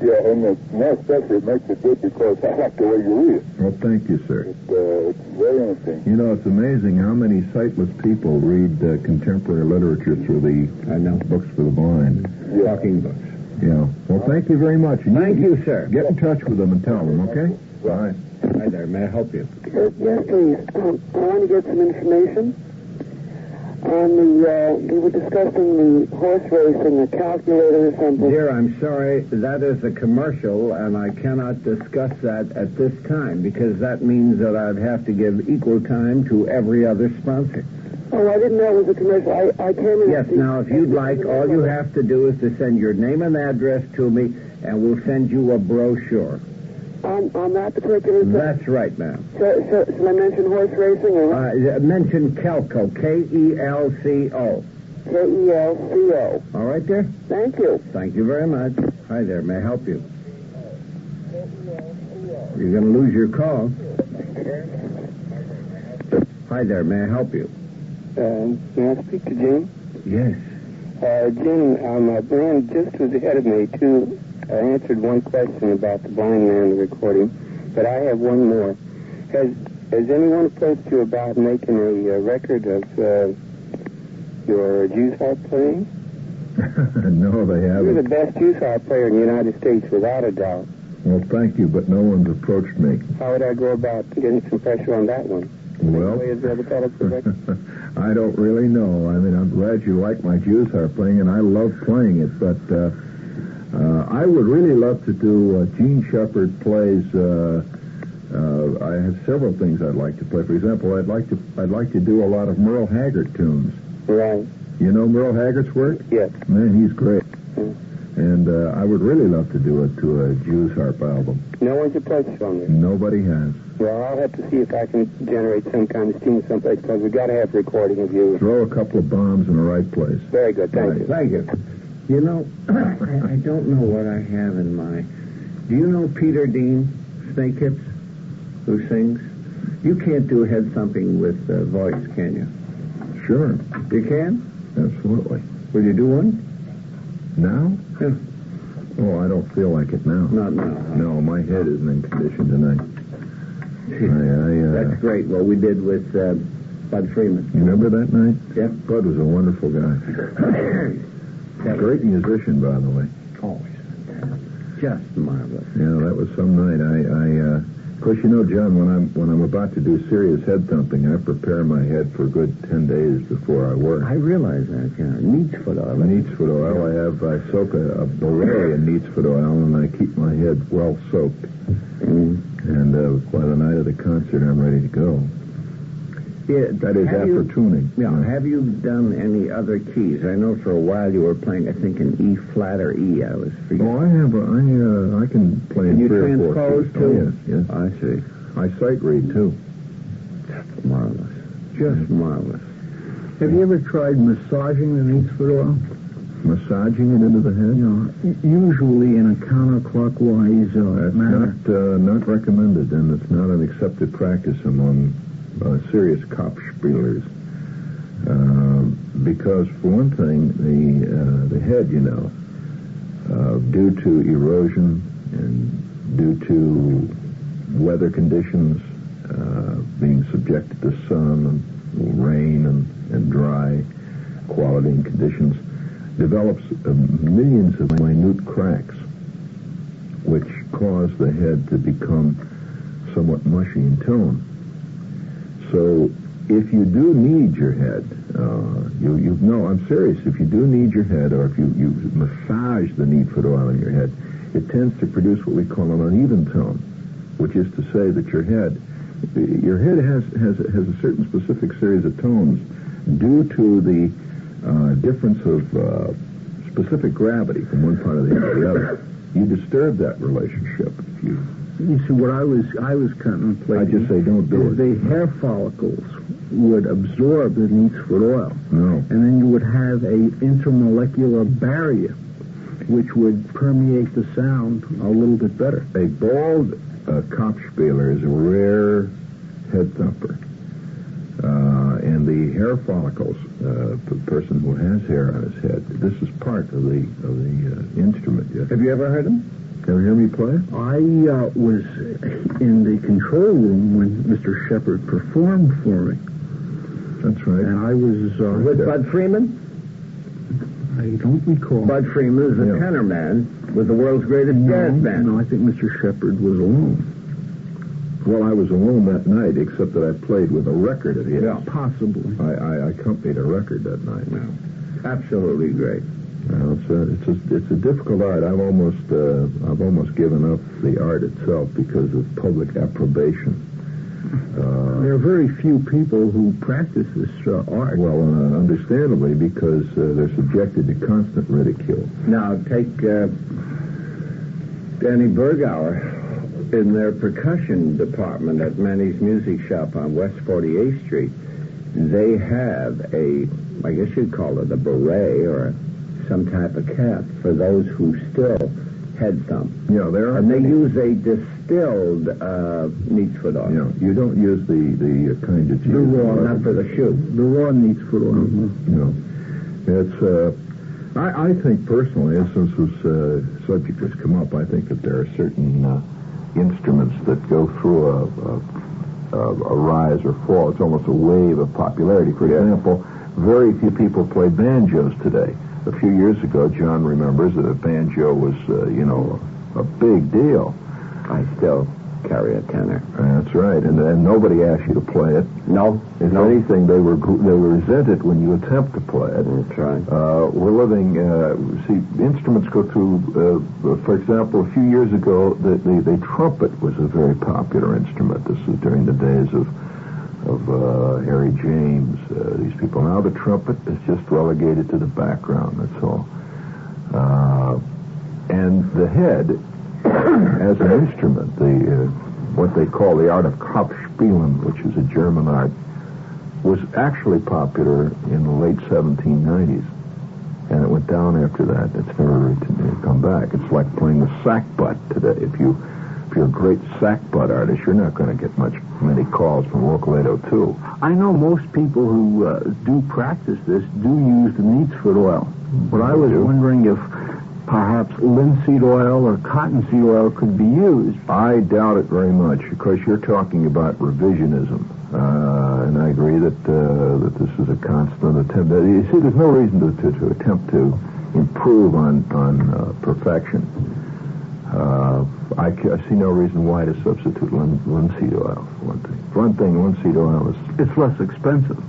Yeah, and it, more especially it makes it good because I like the way you read it. Well, thank you, sir. It, uh, it's very interesting. You know, it's amazing how many sightless people read uh, contemporary literature through the I know. books for the blind. Talking books. Yeah. Well, thank you very much. And Thank you, sir. Get in touch with them and tell them, okay? Bye. Hi there. May I help you? Yes, yes, please. Um, I want to get some information on the, uh, we were discussing the horse racing, the calculator or something. Dear, I'm sorry. That is a commercial, and I cannot discuss that at this time because that means that I'd have to give equal time to every other sponsor. Oh, I didn't know it was a commercial. I, I came in. Yes, now, if you'd like, all you have to do is to send your name and address to me, and we'll send you a brochure. On, on that particular thing. That's right, ma'am. So, so, should I mention horse racing or Uh, mention Kelco, E K-E-L-C-O. K-E-L-C-O? All right there? Thank you. Thank you very much. Hi there. May I help you? You're going to lose your call. Hi there. May I help you? Uh, may I speak to Jim? Yes. Uh, Jim, um, a man just was ahead of me, too. I answered one question about the blind man recording, but I have one more. Has has anyone approached you about making a uh, record of uh, your juice harp playing? no, they haven't. You're the best juice harp player in the United States, without a doubt. Well, thank you, but no one's approached me. How would I go about getting some pressure on that one? Well, is the other fellow? I don't really know. I mean, I'm glad you like my Jews harp playing, and I love playing it. But uh, uh, I would really love to do uh, Jean Shepherd plays. Uh, uh, I have several things I'd like to play. For example, I'd like to I'd like to do a lot of Merle Haggard tunes. Right. You know Merle Haggard's work? Yes. Man, he's great. And uh, I would really love to do it to a Jews harp album. No one's approached on this. Nobody has. Well, I'll have to see if I can generate some kind of steam someplace because we've got to have a recording of you. Throw a couple of bombs in the right place. Very good. Thank Right. you. Thank you. You know, I I don't know what I have in my. Do you know Peter Dean, Snake Hips, who sings? You can't do head thumping with uh, voice, can you? Sure. You can? Absolutely. Will you do one? Now? Yeah. Oh, I don't feel like it now. Not now. No, my head isn't in condition tonight. I, I, uh, That's great. What we did with uh, Bud Freeman. you remember that night? Yeah. Bud was a wonderful guy. Great musician, by the way. Always. Just marvelous. Yeah, that was some night. I, I, uh, of course, you know, John, when I'm when I'm about to do serious head thumping, I prepare my head for a good ten days before I work. I realize that, yeah. Neats foot oil. Neats foot oil. I have I soak a, a beret in neats foot oil, and I keep my head well soaked. Mm. And uh, by the night of the concert, I'm ready to go. Yeah, That is after you, tuning. Yeah. Have you done any other keys? I know for a while you were playing, I think, in E flat or E. I was forgetting. Oh, I have. A, I uh, I can play Can in you three or four transpose keys. too? Oh, yes, yes. I see. I sight read too. That's Marvelous. Just marvelous. Have you ever tried massaging the neat foot oil? Massaging it into the head. You know, usually in a counterclockwise uh, That's manner. not uh, not recommended, and it's not an accepted practice among serious Kopfspielers. Uh, because, for one thing, the uh, the head, you know, uh, due to erosion and due to weather conditions, uh, being subjected to sun and rain and, and dry quality and conditions, develops uh, millions of minute cracks which cause the head to become somewhat mushy in tone. So if you do knead your head, uh, you, you no, I'm serious. If you do knead your head, or if you, you massage the need foot oil in your head, it tends to produce what we call an uneven tone, which is to say that your head, your head has has has a certain specific series of tones due to the uh, difference of uh, specific gravity from one part of the head to the other. You disturb that relationship if you You see, what I was I was contemplating. I just say don't do it. The hair follicles would absorb the foot oil, No. and then you would have a intermolecular barrier, which would permeate the sound a little bit better. A bald uh, Kopfspieler is a rare head thumper. Uh, and the hair follicles, uh, the person who has hair on his head, this is part of the of the uh, instrument. Yes. Have you ever heard him? Ever hear me play? I uh, was in the control room when Mr. Shepherd performed for me, That's right. and I was uh, With Bud Freeman? I don't recall. Bud Freeman is a Yeah. tenor man with the world's greatest no, jazz band. no, I think Mr. Shepherd was alone. Well, I was alone that night, except that I played with a record of his. Yeah. Possibly. I, I accompanied a record that night. Absolutely great. Well, it's a, it's a it's a difficult art. I've almost uh, I've almost given up the art itself because of public approbation. Uh, There are very few people who practice this uh, art. well, uh, understandably, because uh, they're subjected to constant ridicule. Now, take uh, Danny Bergauer in their percussion department at Manny's Music Shop on West 48th Street. They have a, I guess you'd call it a beret or some type of cap for those who still had some. Yeah, there are. And they many- use a distilled uh, neat foot oil. You you don't use the the uh, kind that you The raw, Not for the shoe. The raw needs foot oil. You know, it's. Uh, I, I think personally, since this uh, subject has come up, I think that there are certain uh, instruments that go through a, a, a, a rise or fall. It's almost a wave of popularity. For example, very few people play banjos today. A few years ago, John remembers that a banjo was, uh, you know, a big deal. I still carry a tenor. That's right, and, and nobody asked you to play it. No, If no. anything, they were they were resented when you attempt to play it. That's right. Uh, we're living. Uh, see, instruments go through. Uh, for example, a few years ago, the, the the trumpet was a very popular instrument. This was during the days of of uh, Harry James, uh, these people. Now the trumpet is just relegated to the background. That's all. Uh, and the head, as an instrument, the uh, what they call the art of Kopfspielen, which is a German art, was actually popular in the late 1790s. And it went down after that. It's never come back. It's like playing the sackbut today. If you you're a great sackbut artist, you're not going to get much many calls from Local 802. I know most people who uh, do practice this do use the neatsfoot oil. But I was wondering if perhaps linseed oil or cottonseed oil could be used. I doubt it very much because you're talking about revisionism, uh, and I agree that uh, that this is a constant attempt. You see, there's no reason to, to, to attempt to improve on on uh, perfection. Uh, I, I see no reason why to substitute lin- linseed oil for one thing. For one thing, linseed oil is It's less expensive.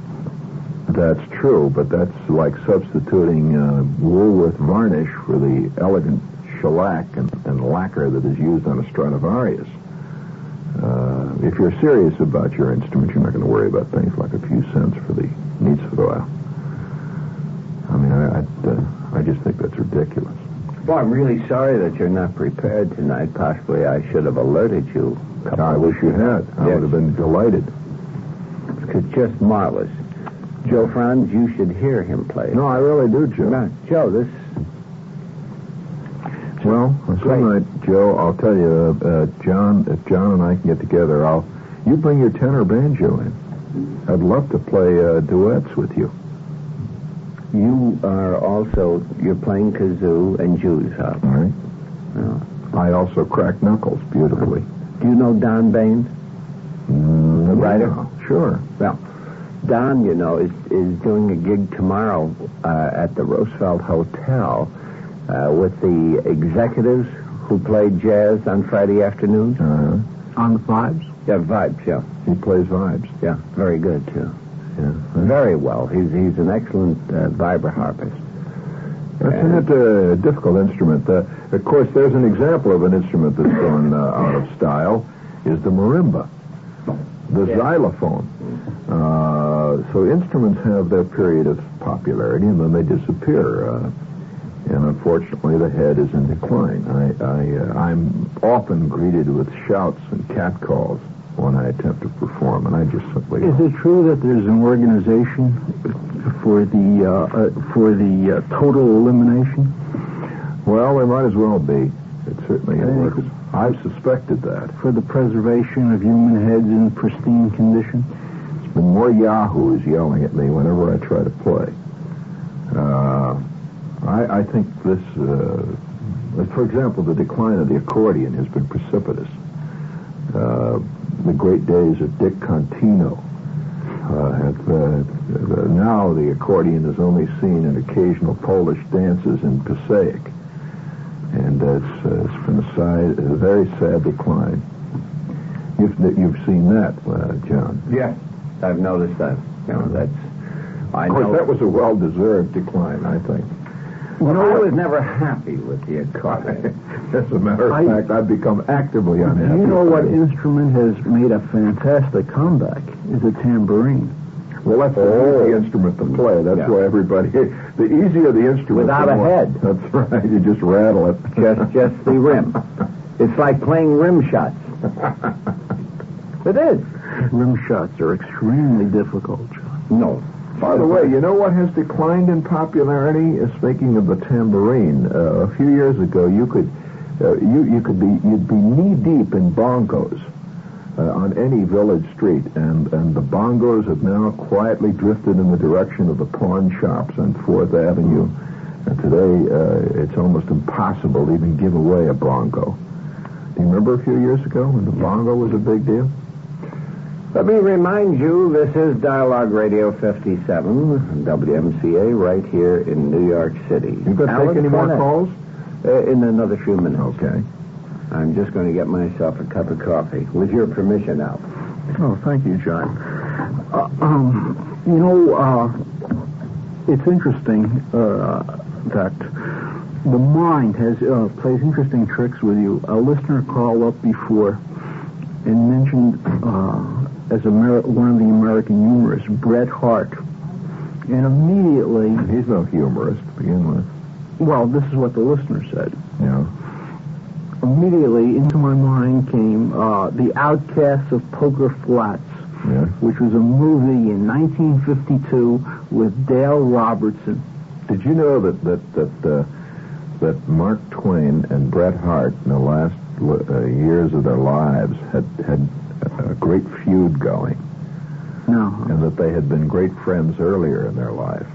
that's true, but that's like substituting uh, Woolworth varnish for the elegant shellac and, and lacquer that is used on a Stradivarius. Uh, if you're serious about your instrument, you're not going to worry about things like a few cents for the neatsfoot oil. I mean, I, I'd, uh, I just think that's ridiculous. Well, I'm really sorry that you're not prepared tonight. Possibly I should have alerted you. I wish you had. I would have been delighted. It's just marvelous. Joe Franz, you should hear him play. No, I really do, Joe. No, Joe, this Well, some night, Joe, I'll tell you, uh, uh, John, if John and I can get together, I'll you bring your tenor banjo in. I'd love to play uh, duets with you. You are also you're playing kazoo and Jews harp. All right. Yeah. I also crack knuckles beautifully. Do you know Don Baines? Mm, The writer? yeah, Sure. Well, Don, you know, is is doing a gig tomorrow uh, at the Roosevelt Hotel uh, with the executives who played jazz on Friday afternoon. Uh, On the vibes? Yeah, vibes. Yeah, he plays vibes. yeah, very good too. Yeah. Very well. He's he's an excellent uh, vibra-harpist. That's And- a difficult instrument. Uh, of course, there's an example of an instrument that's gone uh, out of style, is the marimba, the Yeah. xylophone. Uh, so instruments have their period of popularity and then they disappear. Uh, and unfortunately, the head is in decline. I, I, uh, I'm often greeted with shouts and catcalls when I attempt to perform, and I just simply Is it true that there's an organization for the uh, uh, for the uh, total elimination? Well, there might as well be. It certainly works. I've suspected that. For the preservation of human heads in pristine condition? It's been more yahoos yelling at me whenever I try to play. Uh, I, I think this, uh, for example, the decline of the accordion has been precipitous. Uh, the great days of Dick Contino uh, have, uh, uh, now the accordion is only seen in occasional Polish dances in Passaic. And it's, uh, it's been a, side, a very sad decline. You've, you've seen that, uh, John. Yeah, I've noticed that. You know, that's. I Of course, know. that was a well-deserved decline, I think. Well, I was never happy with the accordion. As a matter of I- fact, I've become actively unhappy. You know what instrument has made a fantastic comeback? Is a tambourine. Well, that's Oh. the easy instrument to play. That's Yeah. why everybody. The easier the instrument, Without the a head. That's right. You just rattle it. just just the rim. It's like playing rim shots. It is. Rim shots are extremely difficult, John. No. By the way, you know what has declined in popularity? Speaking of the tambourine, uh, a few years ago, you could uh, you you could be you'd be knee deep in bongos uh, on any village street, and and the bongos have now quietly drifted in the direction of the pawn shops on Fourth Avenue. And today, uh, it's almost impossible to even give away a bongo. Do you remember a few years ago when the bongo was a big deal? Let me remind you, this is Dialogue Radio 57, WMCA, right here in New York City. You going to take any more calls? Uh, in another few minutes. Okay. I'm just going to get myself a cup of coffee. With your permission, Al. Oh, thank you, John. Uh, um, you know, uh, it's interesting uh, that the mind has uh, plays interesting tricks with you. A listener called up before and mentioned uh, as Amer- one of the American humorists, Bret Harte. And immediately, He's no humorist to begin with. well, this is what the listener said. Yeah. Immediately into my mind came uh, The Outcasts of Poker Flats, Yeah. which was a movie in 1952 with Dale Robertson. Did you know that that that uh, that Mark Twain and Bret Harte in the last uh, years of their lives had had a great feud going, No. and that they had been great friends earlier in their life,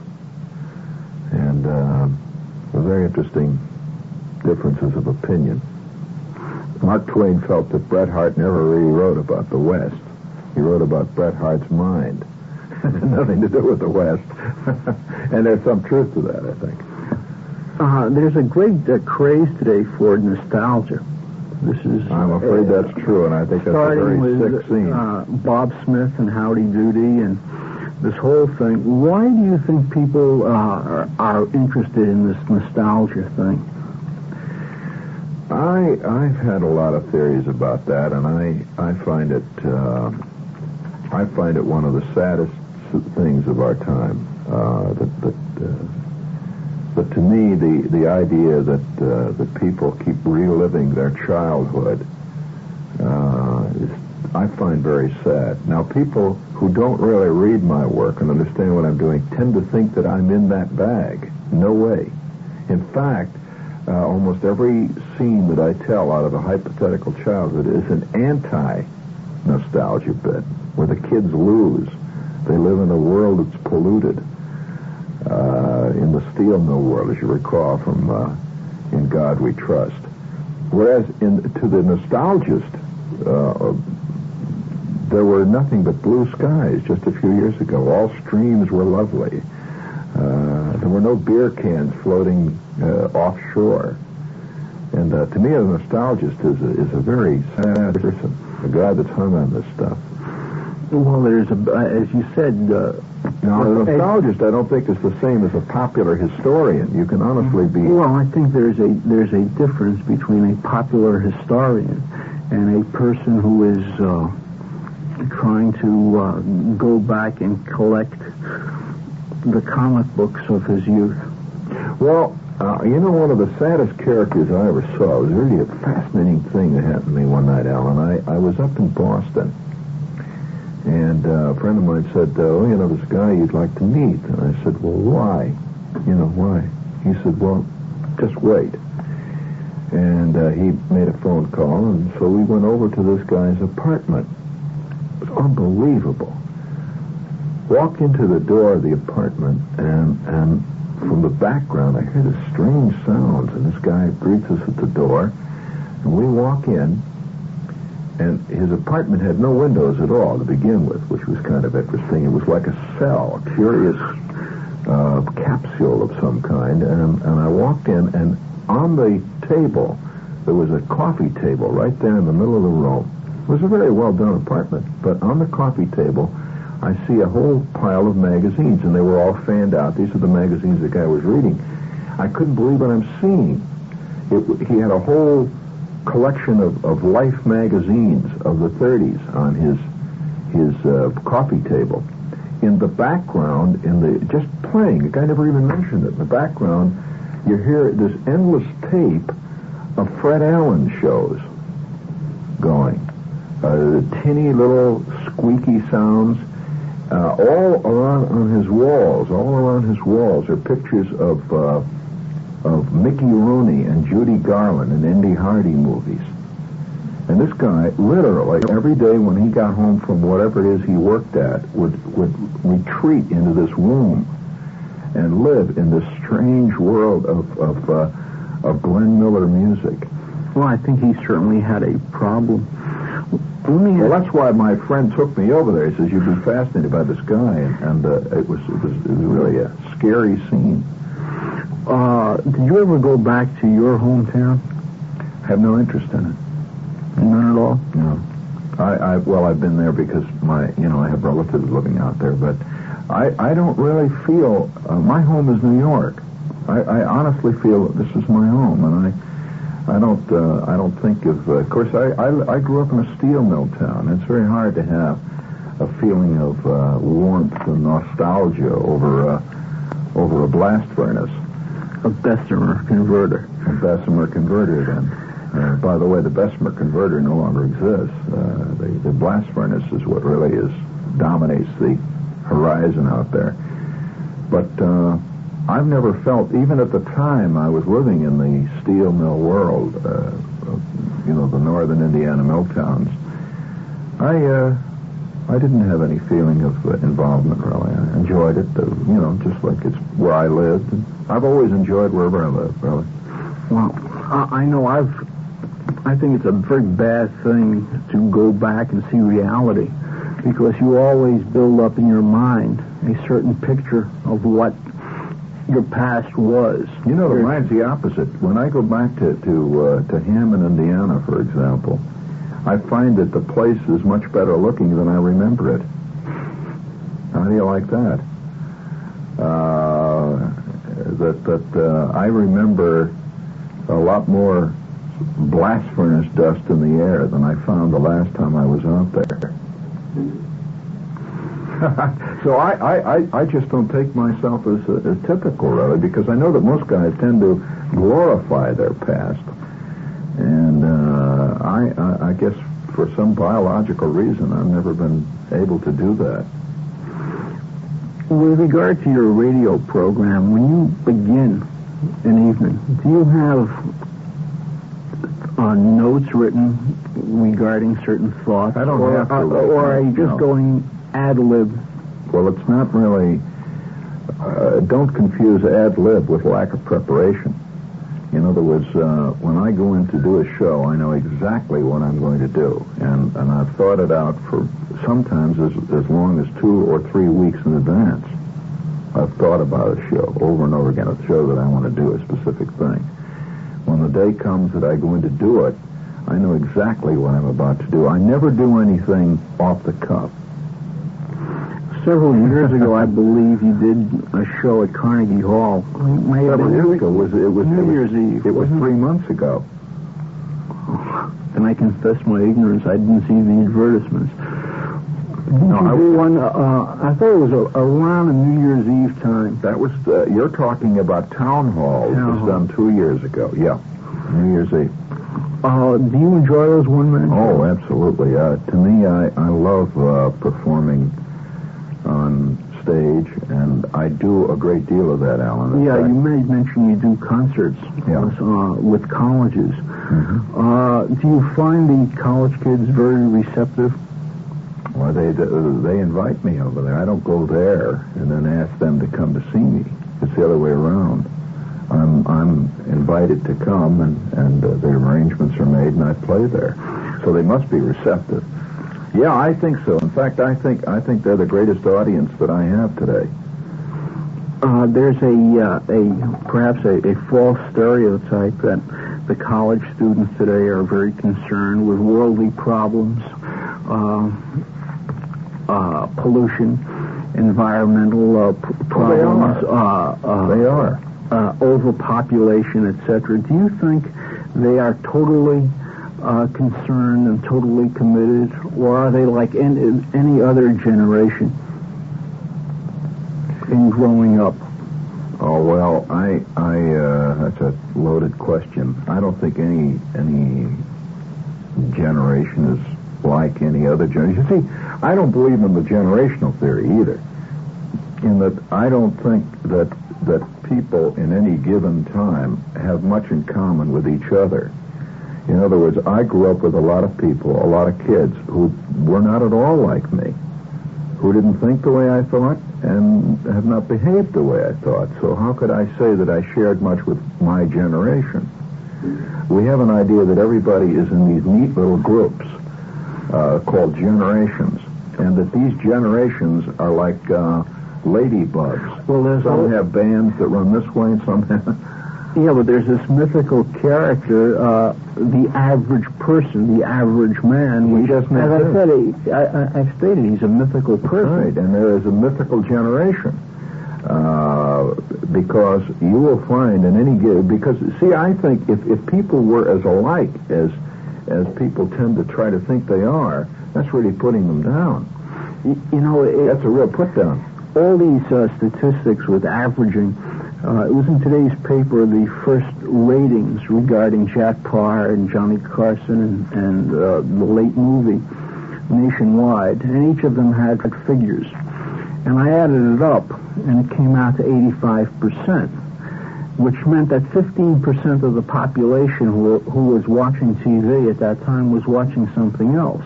and uh, very interesting differences of opinion. Mark Twain felt that Bret Harte never really wrote about the West. He wrote about Bret Harte's mind. Nothing to do with the West. and there's some truth to that, I think. Uh, there's a great uh, craze today for nostalgia. This is. I'm afraid uh, that's true, and I think that's a very with sick scene. Uh, Bob Smith and Howdy Doody and this whole thing. Why do you think people uh, are, are interested in this nostalgia thing? I I've had a lot of theories about that, and I I find it uh, I find it one of the saddest things of our time. Uh, that that uh, but to me, the the idea that uh, that people keep reliving their childhood uh, is I find very sad. Now, people who don't really read my work and understand what I'm doing tend to think that I'm in that bag. No way. In fact, uh, almost every scene that I tell out of a hypothetical childhood is an anti-nostalgia bit, where the kids lose. They live in a world that's polluted. Uh, in the steel mill world, as you recall from uh, In God We Trust. Whereas in, to the nostalgist, uh, there were nothing but blue skies just a few years ago. All streams were lovely. Uh, there were no beer cans floating uh, offshore. And uh, to me, a nostalgist is a, is a very sad person, a guy that's hung on this stuff. Well, there's a, as you said. Now, a nostalgist, I don't think is the same as a popular historian. You can honestly be. Well, I think there's a there's a difference between a popular historian and a person who is uh, trying to uh, go back and collect the comic books of his youth. Well, uh, you know, one of the saddest characters I ever saw it was really a fascinating thing that happened to me one night, Alan. I, I was up in Boston, and uh, a friend of mine said, oh, you know, this guy you'd like to meet. And I said, well, why? You know, why? He said, well, just wait. And uh, he made a phone call, and so we went over to this guy's apartment. It was unbelievable. Walk into the door of the apartment, and, and from the background, I hear this strange sounds, and this guy greets us at the door, and we walk in, and his apartment had no windows at all to begin with, which was kind of interesting. It was like a cell, a curious uh, capsule of some kind, and, and I walked in, and on the table, there was a coffee table right there in the middle of the room. It was a very well done apartment, but on the coffee table, I see a whole pile of magazines, and they were all fanned out. These are the magazines the guy was reading. I couldn't believe what I'm seeing. It, he had a whole collection of, of Life magazines of the 30s on his his uh, coffee table. In the background, in the just playing, the guy never even mentioned it. In the background, you hear this endless tape of Fred Allen shows going. Uh, tinny little squeaky sounds. Uh, all around on his walls, all around his walls are pictures of uh, of Mickey Rooney and Judy Garland and Andy Hardy movies. And this guy, literally, every day when he got home from whatever it is he worked at, would would retreat into this room and live in this strange world of of, uh, of Glenn Miller music. Well, I think he certainly had a problem. Well, that's why my friend took me over there. He says you'd be fascinated by this guy, and, and uh, it was it was it was really a scary scene. Uh, did you ever go back to your hometown? I Have no interest in it. None at all. No. I, I well, I've been there because my you know I have relatives living out there, but I I don't really feel uh, my home is New York. I, I honestly feel that this is my home, and I I don't uh, I don't think of. Uh, of course, I, I I grew up in a steel mill town. It's very hard to have a feeling of uh, warmth and nostalgia over uh, over a blast furnace. A Bessemer converter. A Bessemer converter, then. Uh, by the way, the Bessemer converter no longer exists. Uh, the, the blast furnace is what really is dominates the horizon out there. But uh, I've never felt, even at the time I was living in the steel mill world, uh, you know, the northern Indiana mill towns, I uh, I didn't have any feeling of uh, involvement really. I enjoyed it, you know, just like it's where I lived. And I've always enjoyed wherever I live, really. Well, I, I know I've. I think it's a very bad thing to go back and see reality because you always build up in your mind a certain picture of what your past was. You know, the mine's the opposite. When I go back to to uh, to Hammond, Indiana, for example, I find that the place is much better looking than I remember it. How do you like that? Uh, that that uh, I remember a lot more blast furnace dust in the air than I found the last time I was out there. so I, I, I, just don't take myself as, as typical, really, because I know that most guys tend to glorify their past. And uh, I, I, I guess for some biological reason, I've never been able to do that. With regard to your radio program, when you begin an evening, do you have uh, notes written regarding certain thoughts? I don't or, have to. uh, or are you just No. going ad lib? Well, it's not really. Uh, don't confuse ad lib with lack of preparation. In other words, uh, when I go in to do a show, I know exactly what I'm going to do, and and I've thought it out for sometimes as as long as two or three weeks in advance. I've thought about a show over and over again, a show that I want to do, a specific thing. When the day comes that I go in to do it, I know exactly what I'm about to do. I never do anything off the cuff. Several years ago, I believe you did a show at Carnegie Hall. Several years ago was it was New Year's Eve. It was three months ago. And I confess my ignorance. I didn't see the advertisements. No, I- do one? Uh, I thought it was a, around New Year's Eve time. That was uh, you're talking about town hall. It was done two years ago. Yeah, New Year's Eve. Uh, do you enjoy those one-man Oh, absolutely. Uh, to me, I I love uh, performing on stage, and I do a great deal of that, Alan. Yeah, fact, you made mention you do concerts Yeah. uh, with colleges. mhm. Uh, do you find the college kids very receptive? Well, they they invite me over there. I don't go there and then ask them to come to see me. It's the other way around. I'm I'm invited to come, and and uh, the arrangements are made, and I play there. So they must be receptive. Yeah, I think so. In fact, I think I think they're the greatest audience that I have today. Uh, there's a, uh, a perhaps a, a false stereotype that the college students today are very concerned with worldly problems, uh, uh, pollution, environmental uh, p- Well, they problems, uh, uh, They are. uh, overpopulation, etc. Do you think they are totally uh, concerned and totally committed, or are they like any, any other generation in growing up? Oh well, I I uh, that's a loaded question. I don't think any any generation is like any other generation. You see, I don't believe in the generational theory either. In that I don't think that that people in any given time have much in common with each other. In other words, I grew up with a lot of people, a lot of kids who were not at all like me, who didn't think the way I thought and have not behaved the way I thought. So how could I say that I shared much with my generation? We have an idea that everybody is in these neat little groups uh, called generations, and that these generations are like uh, ladybugs. Well, there's some have bands that run this way, and some have. Yeah, but there's this mythical character, uh, the average person, the average man. Which, just as I said, he, I, I, stated he's a mythical person. Right, and there is a mythical generation. Uh, because you will find in any given, because see, I think if, if people were as alike as as people tend to try to think they are, that's really putting them down. y- you know, it, That's a real put down. all these uh, statistics with averaging. Uh, it was in today's paper the first ratings regarding Jack Paar and Johnny Carson and, and uh, the late movie nationwide, and each of them had figures. And I added it up, and it came out to 85%, which meant that 15% of the population who, who was watching TV at that time was watching something else.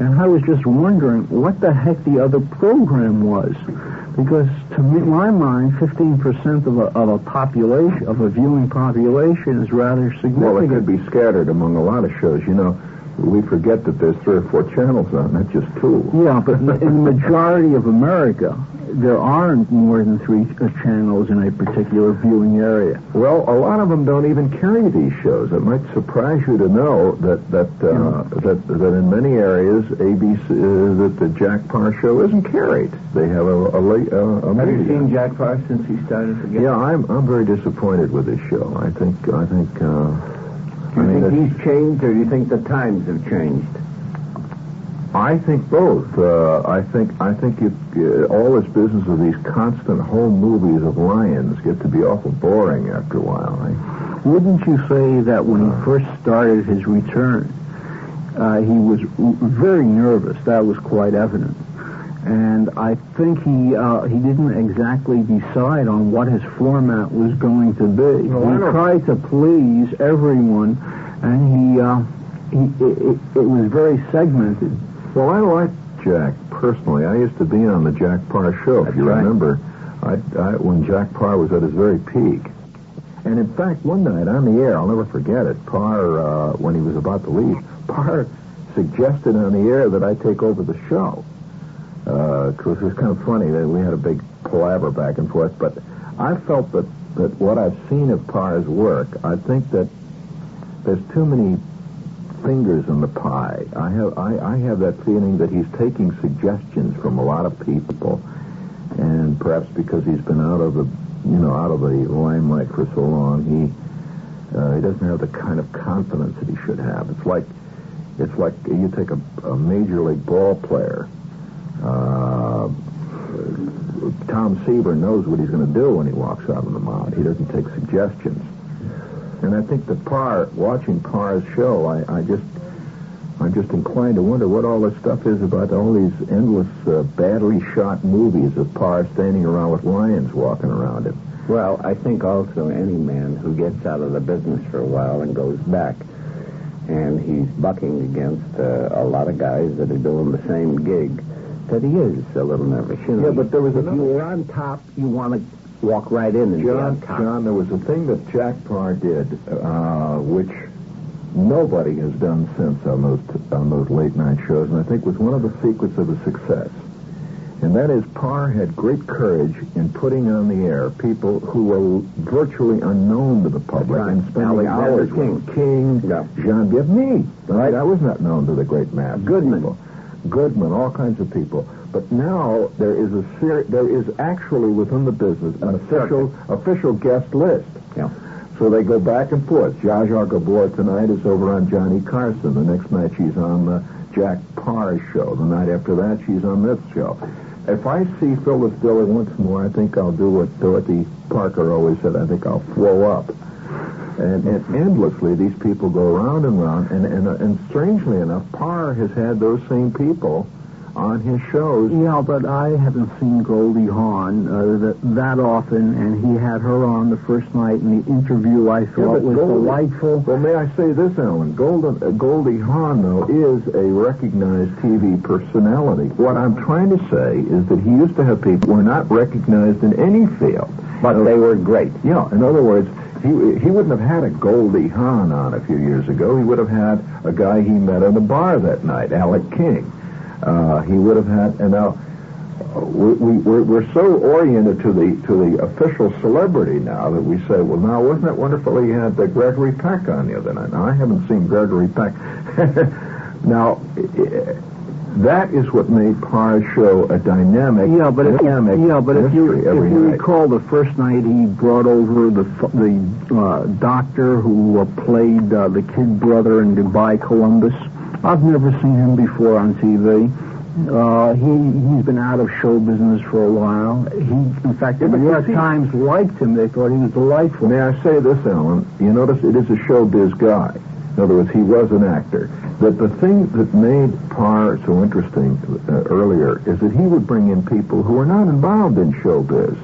And I was just wondering what the heck the other program was. Because to me, my mind, 15% of a, of a population, of a viewing population is rather significant. Well, it could be scattered among a lot of shows. You know, we forget that there's three or four channels on, not just two. Yeah, but in the majority of America, there aren't more than three uh, channels in a particular viewing area. Well, a lot of them don't even carry these shows. It might surprise you to know that that uh, that that in many areas, ABC uh, that the Jack Paar show isn't carried. They have a a, late, uh, a Have you seen Jack Paar since he started get? Yeah, I'm I'm very disappointed with this show. I think I think. Uh, Do you I mean, think he's changed, or do you think the times have changed? I think both. Uh, I think I think you, uh, all this business of these constant home movies of lions get to be awful boring after a while. eh? Wouldn't you say that when he first started his return, uh, he was very nervous? That was quite evident. And I think he uh, he didn't exactly decide on what his format was going to be. He tried to please everyone, and he uh, he it, it, it was very segmented. Well, I like Jack personally. I used to be on the Jack Paar show, if you right. remember, I, I, when Jack Paar was at his very peak. And in fact, one night on the air, I'll never forget it. Paar, uh, when he was about to leave, Paar suggested on the air that I take over the show. Because it was kind of funny that we had a big palaver back and forth. But I felt that, that what I've seen of Paar's work, I think that there's too many fingers in the pie. I have I, I have that feeling that he's taking suggestions from a lot of people, and perhaps because he's been out of the you know out of the limelight for so long, he uh, he doesn't have the kind of confidence that he should have. It's like it's like you take a, a major league ball player. Uh, Tom Seaver knows what he's going to do when he walks out on the mound. He doesn't take suggestions. And I think that Paar, watching Paar's show, I, I just, I'm just inclined to wonder what all this stuff is about all these endless, uh, badly shot movies of Paar standing around with lions walking around him. Well, I think also any man who gets out of the business for a while and goes back, and he's bucking against uh, a lot of guys that are doing the same gig, that he is a little nervous. You know, Yeah, but there was if another- you were on top, you want to walk right in and be John, on top. John, there was a thing that Jack Paar did, uh, which nobody has done since on those on those late night shows, and I think was one of the secrets of his success. And that is, Paar had great courage in putting on the air people who were virtually unknown to the public Right. and spending Alexander hours King. with King, Yeah. Jean-Pierre, me. Right. I was not known to the great mass. Goodman. people. Goodman, all kinds of people. But now there is a ser- there is actually within the business an official official guest list. Yeah. So they go back and forth. Zsa Gabor tonight is over on Johnny Carson. The next night she's on the Jack Paar show. The night after that she's on this show. If I see Phyllis Diller once more, I think I'll do what Dorothy Parker always said. I think I'll flow up. And, and endlessly, these people go round and round. And, and, and strangely enough, Paar has had those same people on his shows. Yeah, but I haven't seen Goldie Hawn uh, that, that often, and he had her on the first night, and the interview I thought but was Goldie- delightful. Well, may I say this, Alan? Golden, uh, Goldie Hawn, though, is a recognized TV personality. What I'm trying to say is that he used to have people who were not recognized in any field. But they were great. Yeah, in other words, he he wouldn't have had a Goldie Hawn on a few years ago. He would have had a guy he met at a bar that night, Alec King. Uh, he would have had, and now we, we, we're, we're so oriented to the to the official celebrity now that we say, well, now wasn't it wonderful he had uh, Gregory Peck on the other night? Now I haven't seen Gregory Peck. now. That is what made Paar's show a dynamic, Yeah, but if, dynamic yeah, but if you if you night. recall, the first night he brought over the f- the uh, doctor who uh, played uh, the kid brother in Goodbye Columbus. I've never seen him before on TV. Uh, he he's been out of show business for a while. He, in fact, the New York Times liked him. They thought he was delightful. May I say this, Alan? You notice it is a showbiz guy. In other words, he was an actor. That the thing that made Paar so interesting uh, earlier is that he would bring in people who were not involved in showbiz,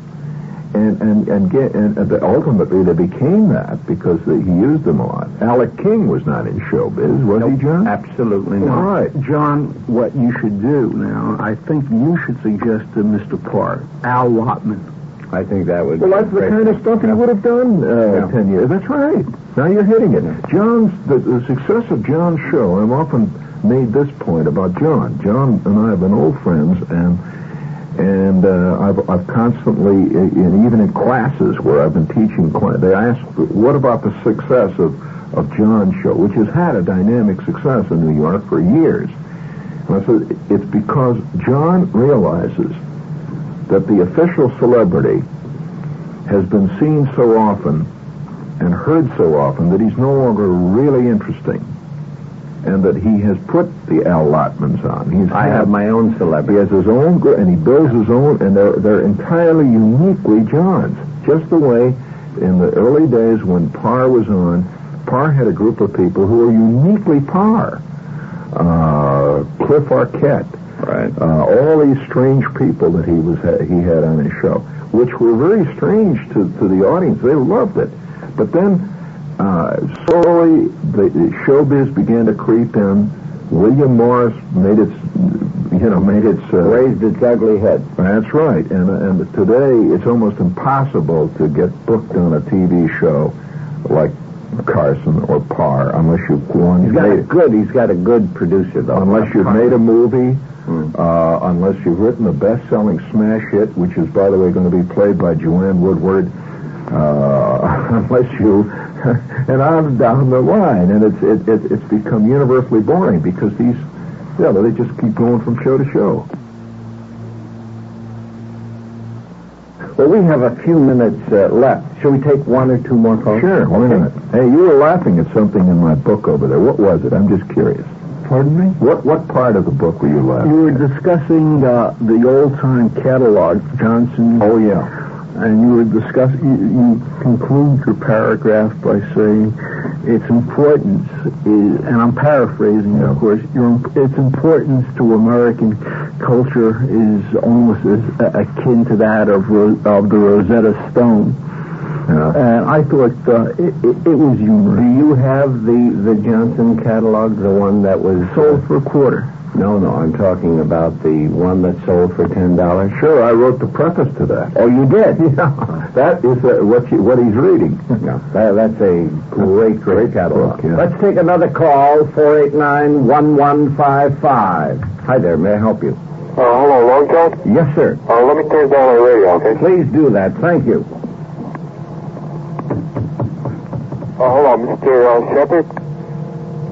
and and and get and, ultimately they became that because they, he used them a lot. Alec King was not in showbiz, was he, John? Absolutely not. right, John, what you should do now, I think you should suggest to Mr. Paar, Al Lotman. I think that would Well, be that's the kind of stuff he would have done uh, Yeah. ten years. That's right. Now you're hitting it. John's the, the success of John's show. I've often made this point about John. John and I have been old friends, and and uh, I've I've constantly, in, even in classes where I've been teaching, they ask, "What about the success of of John's show, which has had a dynamic success in New York for years?" And I said, "It's because John realizes." That the official celebrity has been seen so often and heard so often that he's no longer really interesting. And that he has put the Al Lotmans on. He's I have my own celebrity. he has his own, and he builds his own, and they're, they're entirely uniquely John's. Just the way in the early days when Paar was on, Paar had a group of people who were uniquely Paar. Uh, Cliff Arquette, Right. uh, all these strange people that he was he had on his show, which were very strange to, to the audience. They loved it, but then uh, slowly the, the showbiz began to creep in. William Morris made its you know made its uh, Raised its ugly head. that's right, and and today it's almost impossible to get booked on a TV show like Carson or Paar unless you've won. He's got a good. He's got a good producer though. unless you've made a movie, Hmm. uh, unless you've written a best-selling smash hit, which is, by the way, going to be played by Joanne Woodward, uh, unless you, and on down the line, and it's it, it, it's become universally boring because these, yeah, they just keep going from show to show. Well, we have a few minutes uh, left. Shall we take one or two more calls? Sure, why Okay. not? Hey, you were laughing at something in my book over there. What was it? I'm just curious. Pardon me? What what part of the book were you laughing? You were discussing uh, the old-time catalog, Johnson. Oh yeah. and you were discussing, you, you conclude your paragraph by saying its importance is, and I'm paraphrasing, of course, your, its importance to American culture is almost as a- akin to that of, Ro- of the Rosetta Stone. Yeah. And I thought uh, it, it, it was humorous. Do you have the the Johnson catalog, the one that was Sold for a quarter. No, no, I'm talking about the one that sold for ten dollars. Sure, I wrote the preface to that. Oh, you did? Yeah, that is uh, what you, what he's reading. Yeah, that, that's a great, great catalog. book, yeah. Let's take another call, 489-1155. Hi there, may I help you? Uh, hello, Long John? Yes, sir. Uh, let me turn down the radio, okay? Please do that. Thank you. Uh, hello, Mr. Uh, Shepherd?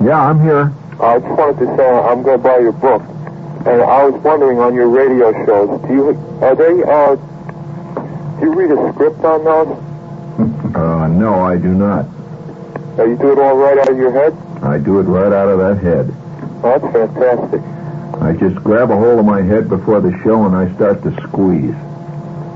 Yeah, I'm here. I just wanted to say I'm going to buy your book. And I was wondering on your radio shows, do you, are they, uh, do you read a script on those? Uh, no, I do not. Uh, you do it all right out of your head? I do it right out of that head. Oh, that's fantastic. I just grab a hold of my head before the show and I start to squeeze.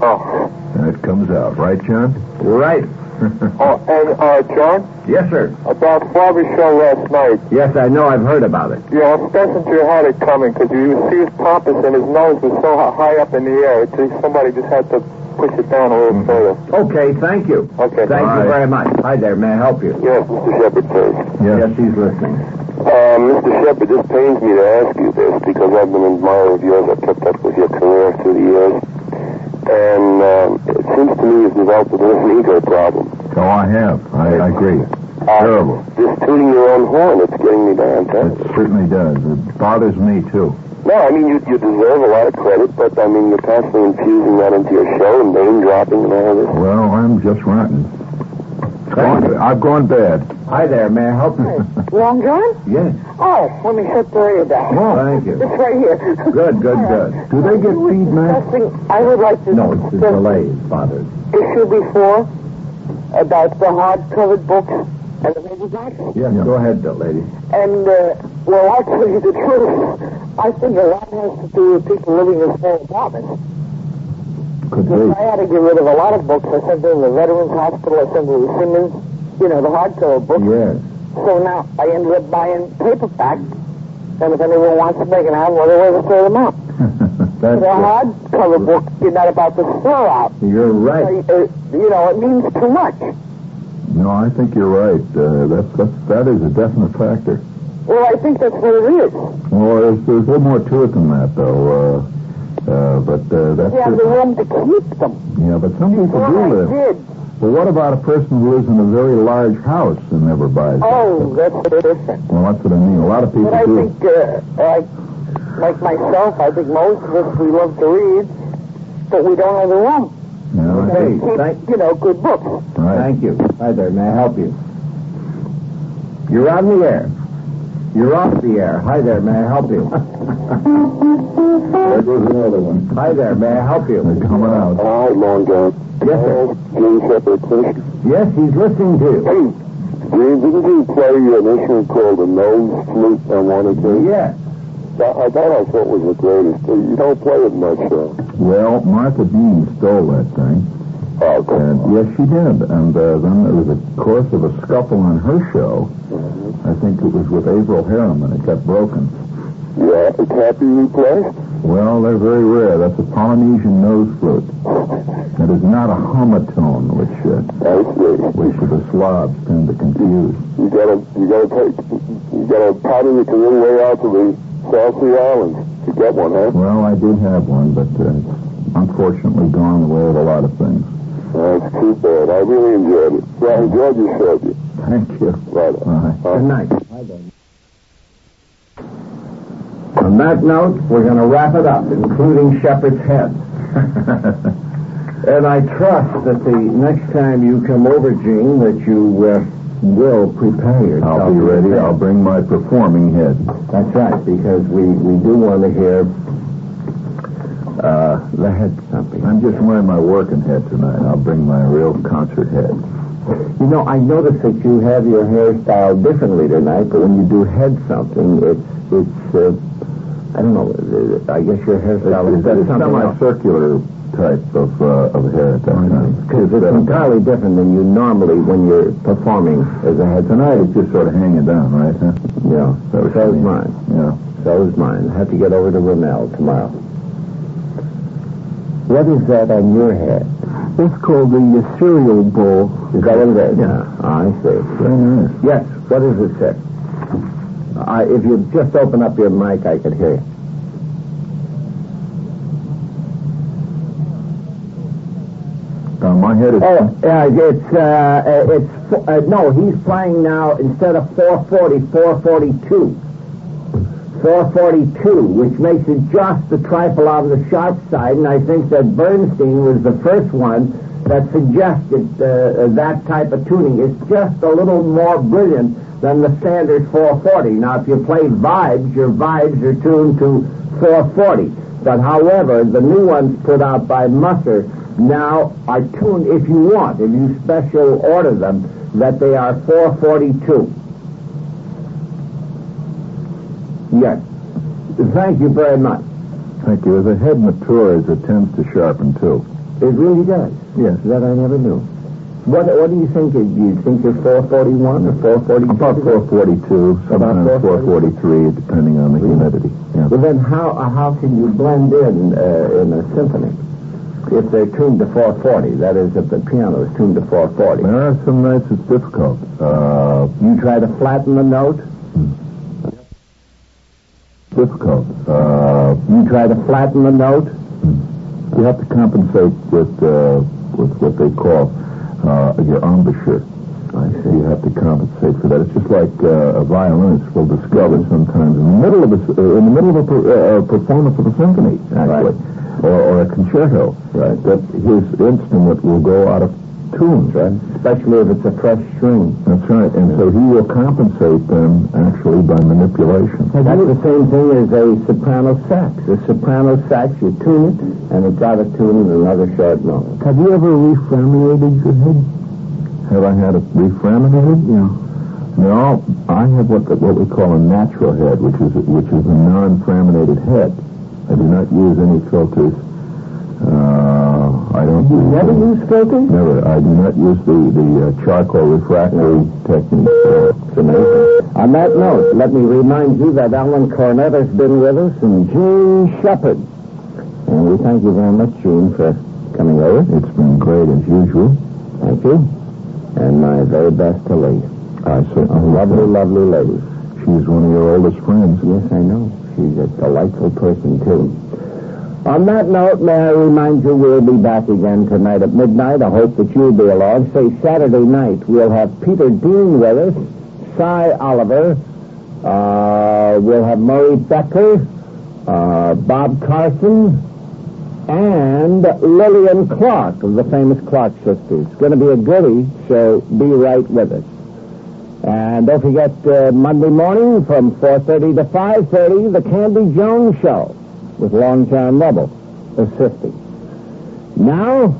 Oh, And it comes out. Right, John? Right. Oh and, uh, John, Yes, sir. about Farber's show last night, Yes, I know. I've heard about it. you know, Schlesinger had it coming because you see his pompous and his nose was so high up in the air. It's just somebody just had to push it down a little further. Okay, thank you. Okay. Thank Bye. you very much. Hi there, may I help you? Yes, Mr. Shepherd, please. Yes, he's listening. Uh, Mr. Shepherd, this pains me to ask you this because I've been an admirer of yours. I've kept up with your career through the years. And um, it seems to me you've developed a bit of an ego problem. Oh, I have. I, I agree. Uh, Terrible. Just tooting your own horn, it's getting me down. It certainly does. It bothers me, too. No, I mean, you, you deserve a lot of credit, but I mean, you're constantly infusing that into your show and name dropping and all this. Well, I'm just rotten. It's gone- I've gone bad. Hi there, may I help you? Long John? Yes. Oh, let me shut the radio down. Thank you. It's right here. Good, good, good. Do they get feedback? Discussing, I would like to No, it's the discuss delays, bothers. issue before about the hard-covered books and the paperbacks. Yes, go ahead, lady. And, uh, well, I'll tell you the truth. I think a lot has to do with people living in small apartments. Could be. I had to get rid of a lot of books. I sent them to the Veterans Hospital. I sent them to the Simmons, you know, the hardcover books. Yes. So now I ended up buying paperback. And if anyone wants to make an album, well, they'll throw them out. That's the hardcover book, you're not about to throw out. You're right. Uh, you know, it means too much. No, I think you're right. Uh, that's, that's, that is a definite factor. Well, I think that's what it is. Well, there's, there's a little more to it than that, though. Uh, uh, but uh, that's You have the room to keep them. Yeah, but some people do I live. did. Well, what about a person who lives in a very large house and never buys? Oh, that's different. Well, that's what I mean. A lot of people But I do. think, uh, like, like myself, I think most of us, we love to read, but we don't have the room. Yeah, I Hey, Keep, thank, you know, good books. Right. thank you. Hi there. May I help you? You're on the air. You're off the air. Hi there. May I help you? There goes another one. Hi there. May I help you? They're coming out. Hi, long John. Yes, sir. Jean Shepherd, please. Yes, he's listening to you. Hey, Jean, didn't you play an instrument called the nose flute on one occasion? Yes. That, I thought I thought was the greatest. You don't play it much, though. Well, Martha Dean stole that thing. Oh, come And yes, she did. And uh, then there was a course of a scuffle on her show. I think it was with Averell Harriman. It got broken. Yeah, it can't be replaced? Well, they're very rare. That's a Polynesian nose flute. It is not a homatone, which uh, I see. which the Slavs tend to confuse. You gotta, you gotta take, you gotta paddle your canoe way out to the South Sea Islands to get one, huh? Well, I did have one, but uh, it's unfortunately gone the way of a lot of things. That's too bad. I really enjoyed it. Well, I enjoyed your show. Thank you. Right. Bye. Good night. On that note, we're going to wrap it up, including Shepherd's Head. and I trust that the next time you come over, Jean, that you uh, will prepare yourself. I'll be ready. I'll bring my performing head. That's right, because we, we do want to hear uh, the head something. I'm just wearing my working head tonight. I'll bring my real concert head. You know, I noticed that you have your hairstyle differently tonight, but when you do head something, it's, it's, uh, I don't know, uh, I guess your hairstyle is something else. type of uh, of hair at that time. Because it's entirely different than you normally when you're performing as a head. Tonight it's just sort of hanging down, right? Huh? Yeah, That was so is mine. Yeah. So is mine. I have to get over to Ronell tomorrow. What is that on your head? It's called the uh, cereal bowl. Is that what it is? Yeah. I see. Very nice. Yes. What does it say? I, if you'd just open up your mic, I could hear you. Uh, my head is. Oh, yeah, it's, uh, uh, it's, uh, no, he's playing now, instead of 440, 442. 442, which makes it just a trifle on the sharp side, and I think that Bernstein was the first one that suggested uh, that type of tuning. It's just a little more brilliant than the standard 440. Now, if you play vibes, your vibes are tuned to 440. But however, the new ones put out by Musser now are tuned, if you want, if you special order them, that they are 442. Yes. Thank you very much. Thank you. As a head matures, it tends to sharpen too. It really does. Yes. That I never knew. What What do you think? Do you think you're 441 or 442? About 442, sometimes 443, depending on the humidity. Yeah. Well, then how uh, how can you blend in uh, in a symphony if they're tuned to 440? That is, if the piano is tuned to 440. There are some nights it's difficult. Uh, You try to flatten the note. difficult. Uh, You try to flatten the note. you have to compensate with uh, with what they call uh, your embouchure. I see. You have to compensate for that. It's just like uh, a violinist will discover sometimes in the middle of a, uh, in the middle of a, per, uh, a performance of a symphony, actually, or, or a concerto, right, that his instrument will go out of tune, right? Especially if it's a fresh string. That's right. And so he will compensate them actually by manipulation. That's the same thing as a soprano sax. A soprano sax, you tune it, and it's out of tune in another short note. Have you ever reframinated your head? Have I had it reframinated? Yeah. No, I have what what we call a natural head, which is which is a non-framinated head. I do not use any filters. Uh, I don't. You never use filters? Never. I do not use the the uh, charcoal refractory technique. Uh, It's amazing. On that note, let me remind you that Alan Cornett has been with us and Jean Shepherd. And we thank you very much, Jean, for coming over. It's been great as usual. Thank you. And my very best to Lee. I certainly. A lovely, lovely lady. She's one of your oldest friends. Yes, I know. She's a delightful person, too. On that note, may I remind you we'll be back again tonight at midnight. I hope that you'll be along. Say Saturday night. We'll have Peter Dean with us, Sy Oliver, uh, we'll have Murray Becker, uh, Bob Carson, and Lillian Clark of the famous Clark sisters. It's going to be a goodie, so be right with us. And don't forget uh, Monday morning from 4.30 to 5.30, the Candy Jones Show with Long John Nebel assisting. Now,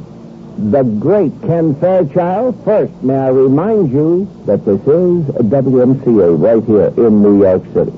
the great Ken Fairchild. First, may I remind you that this is WMCA right here in New York City.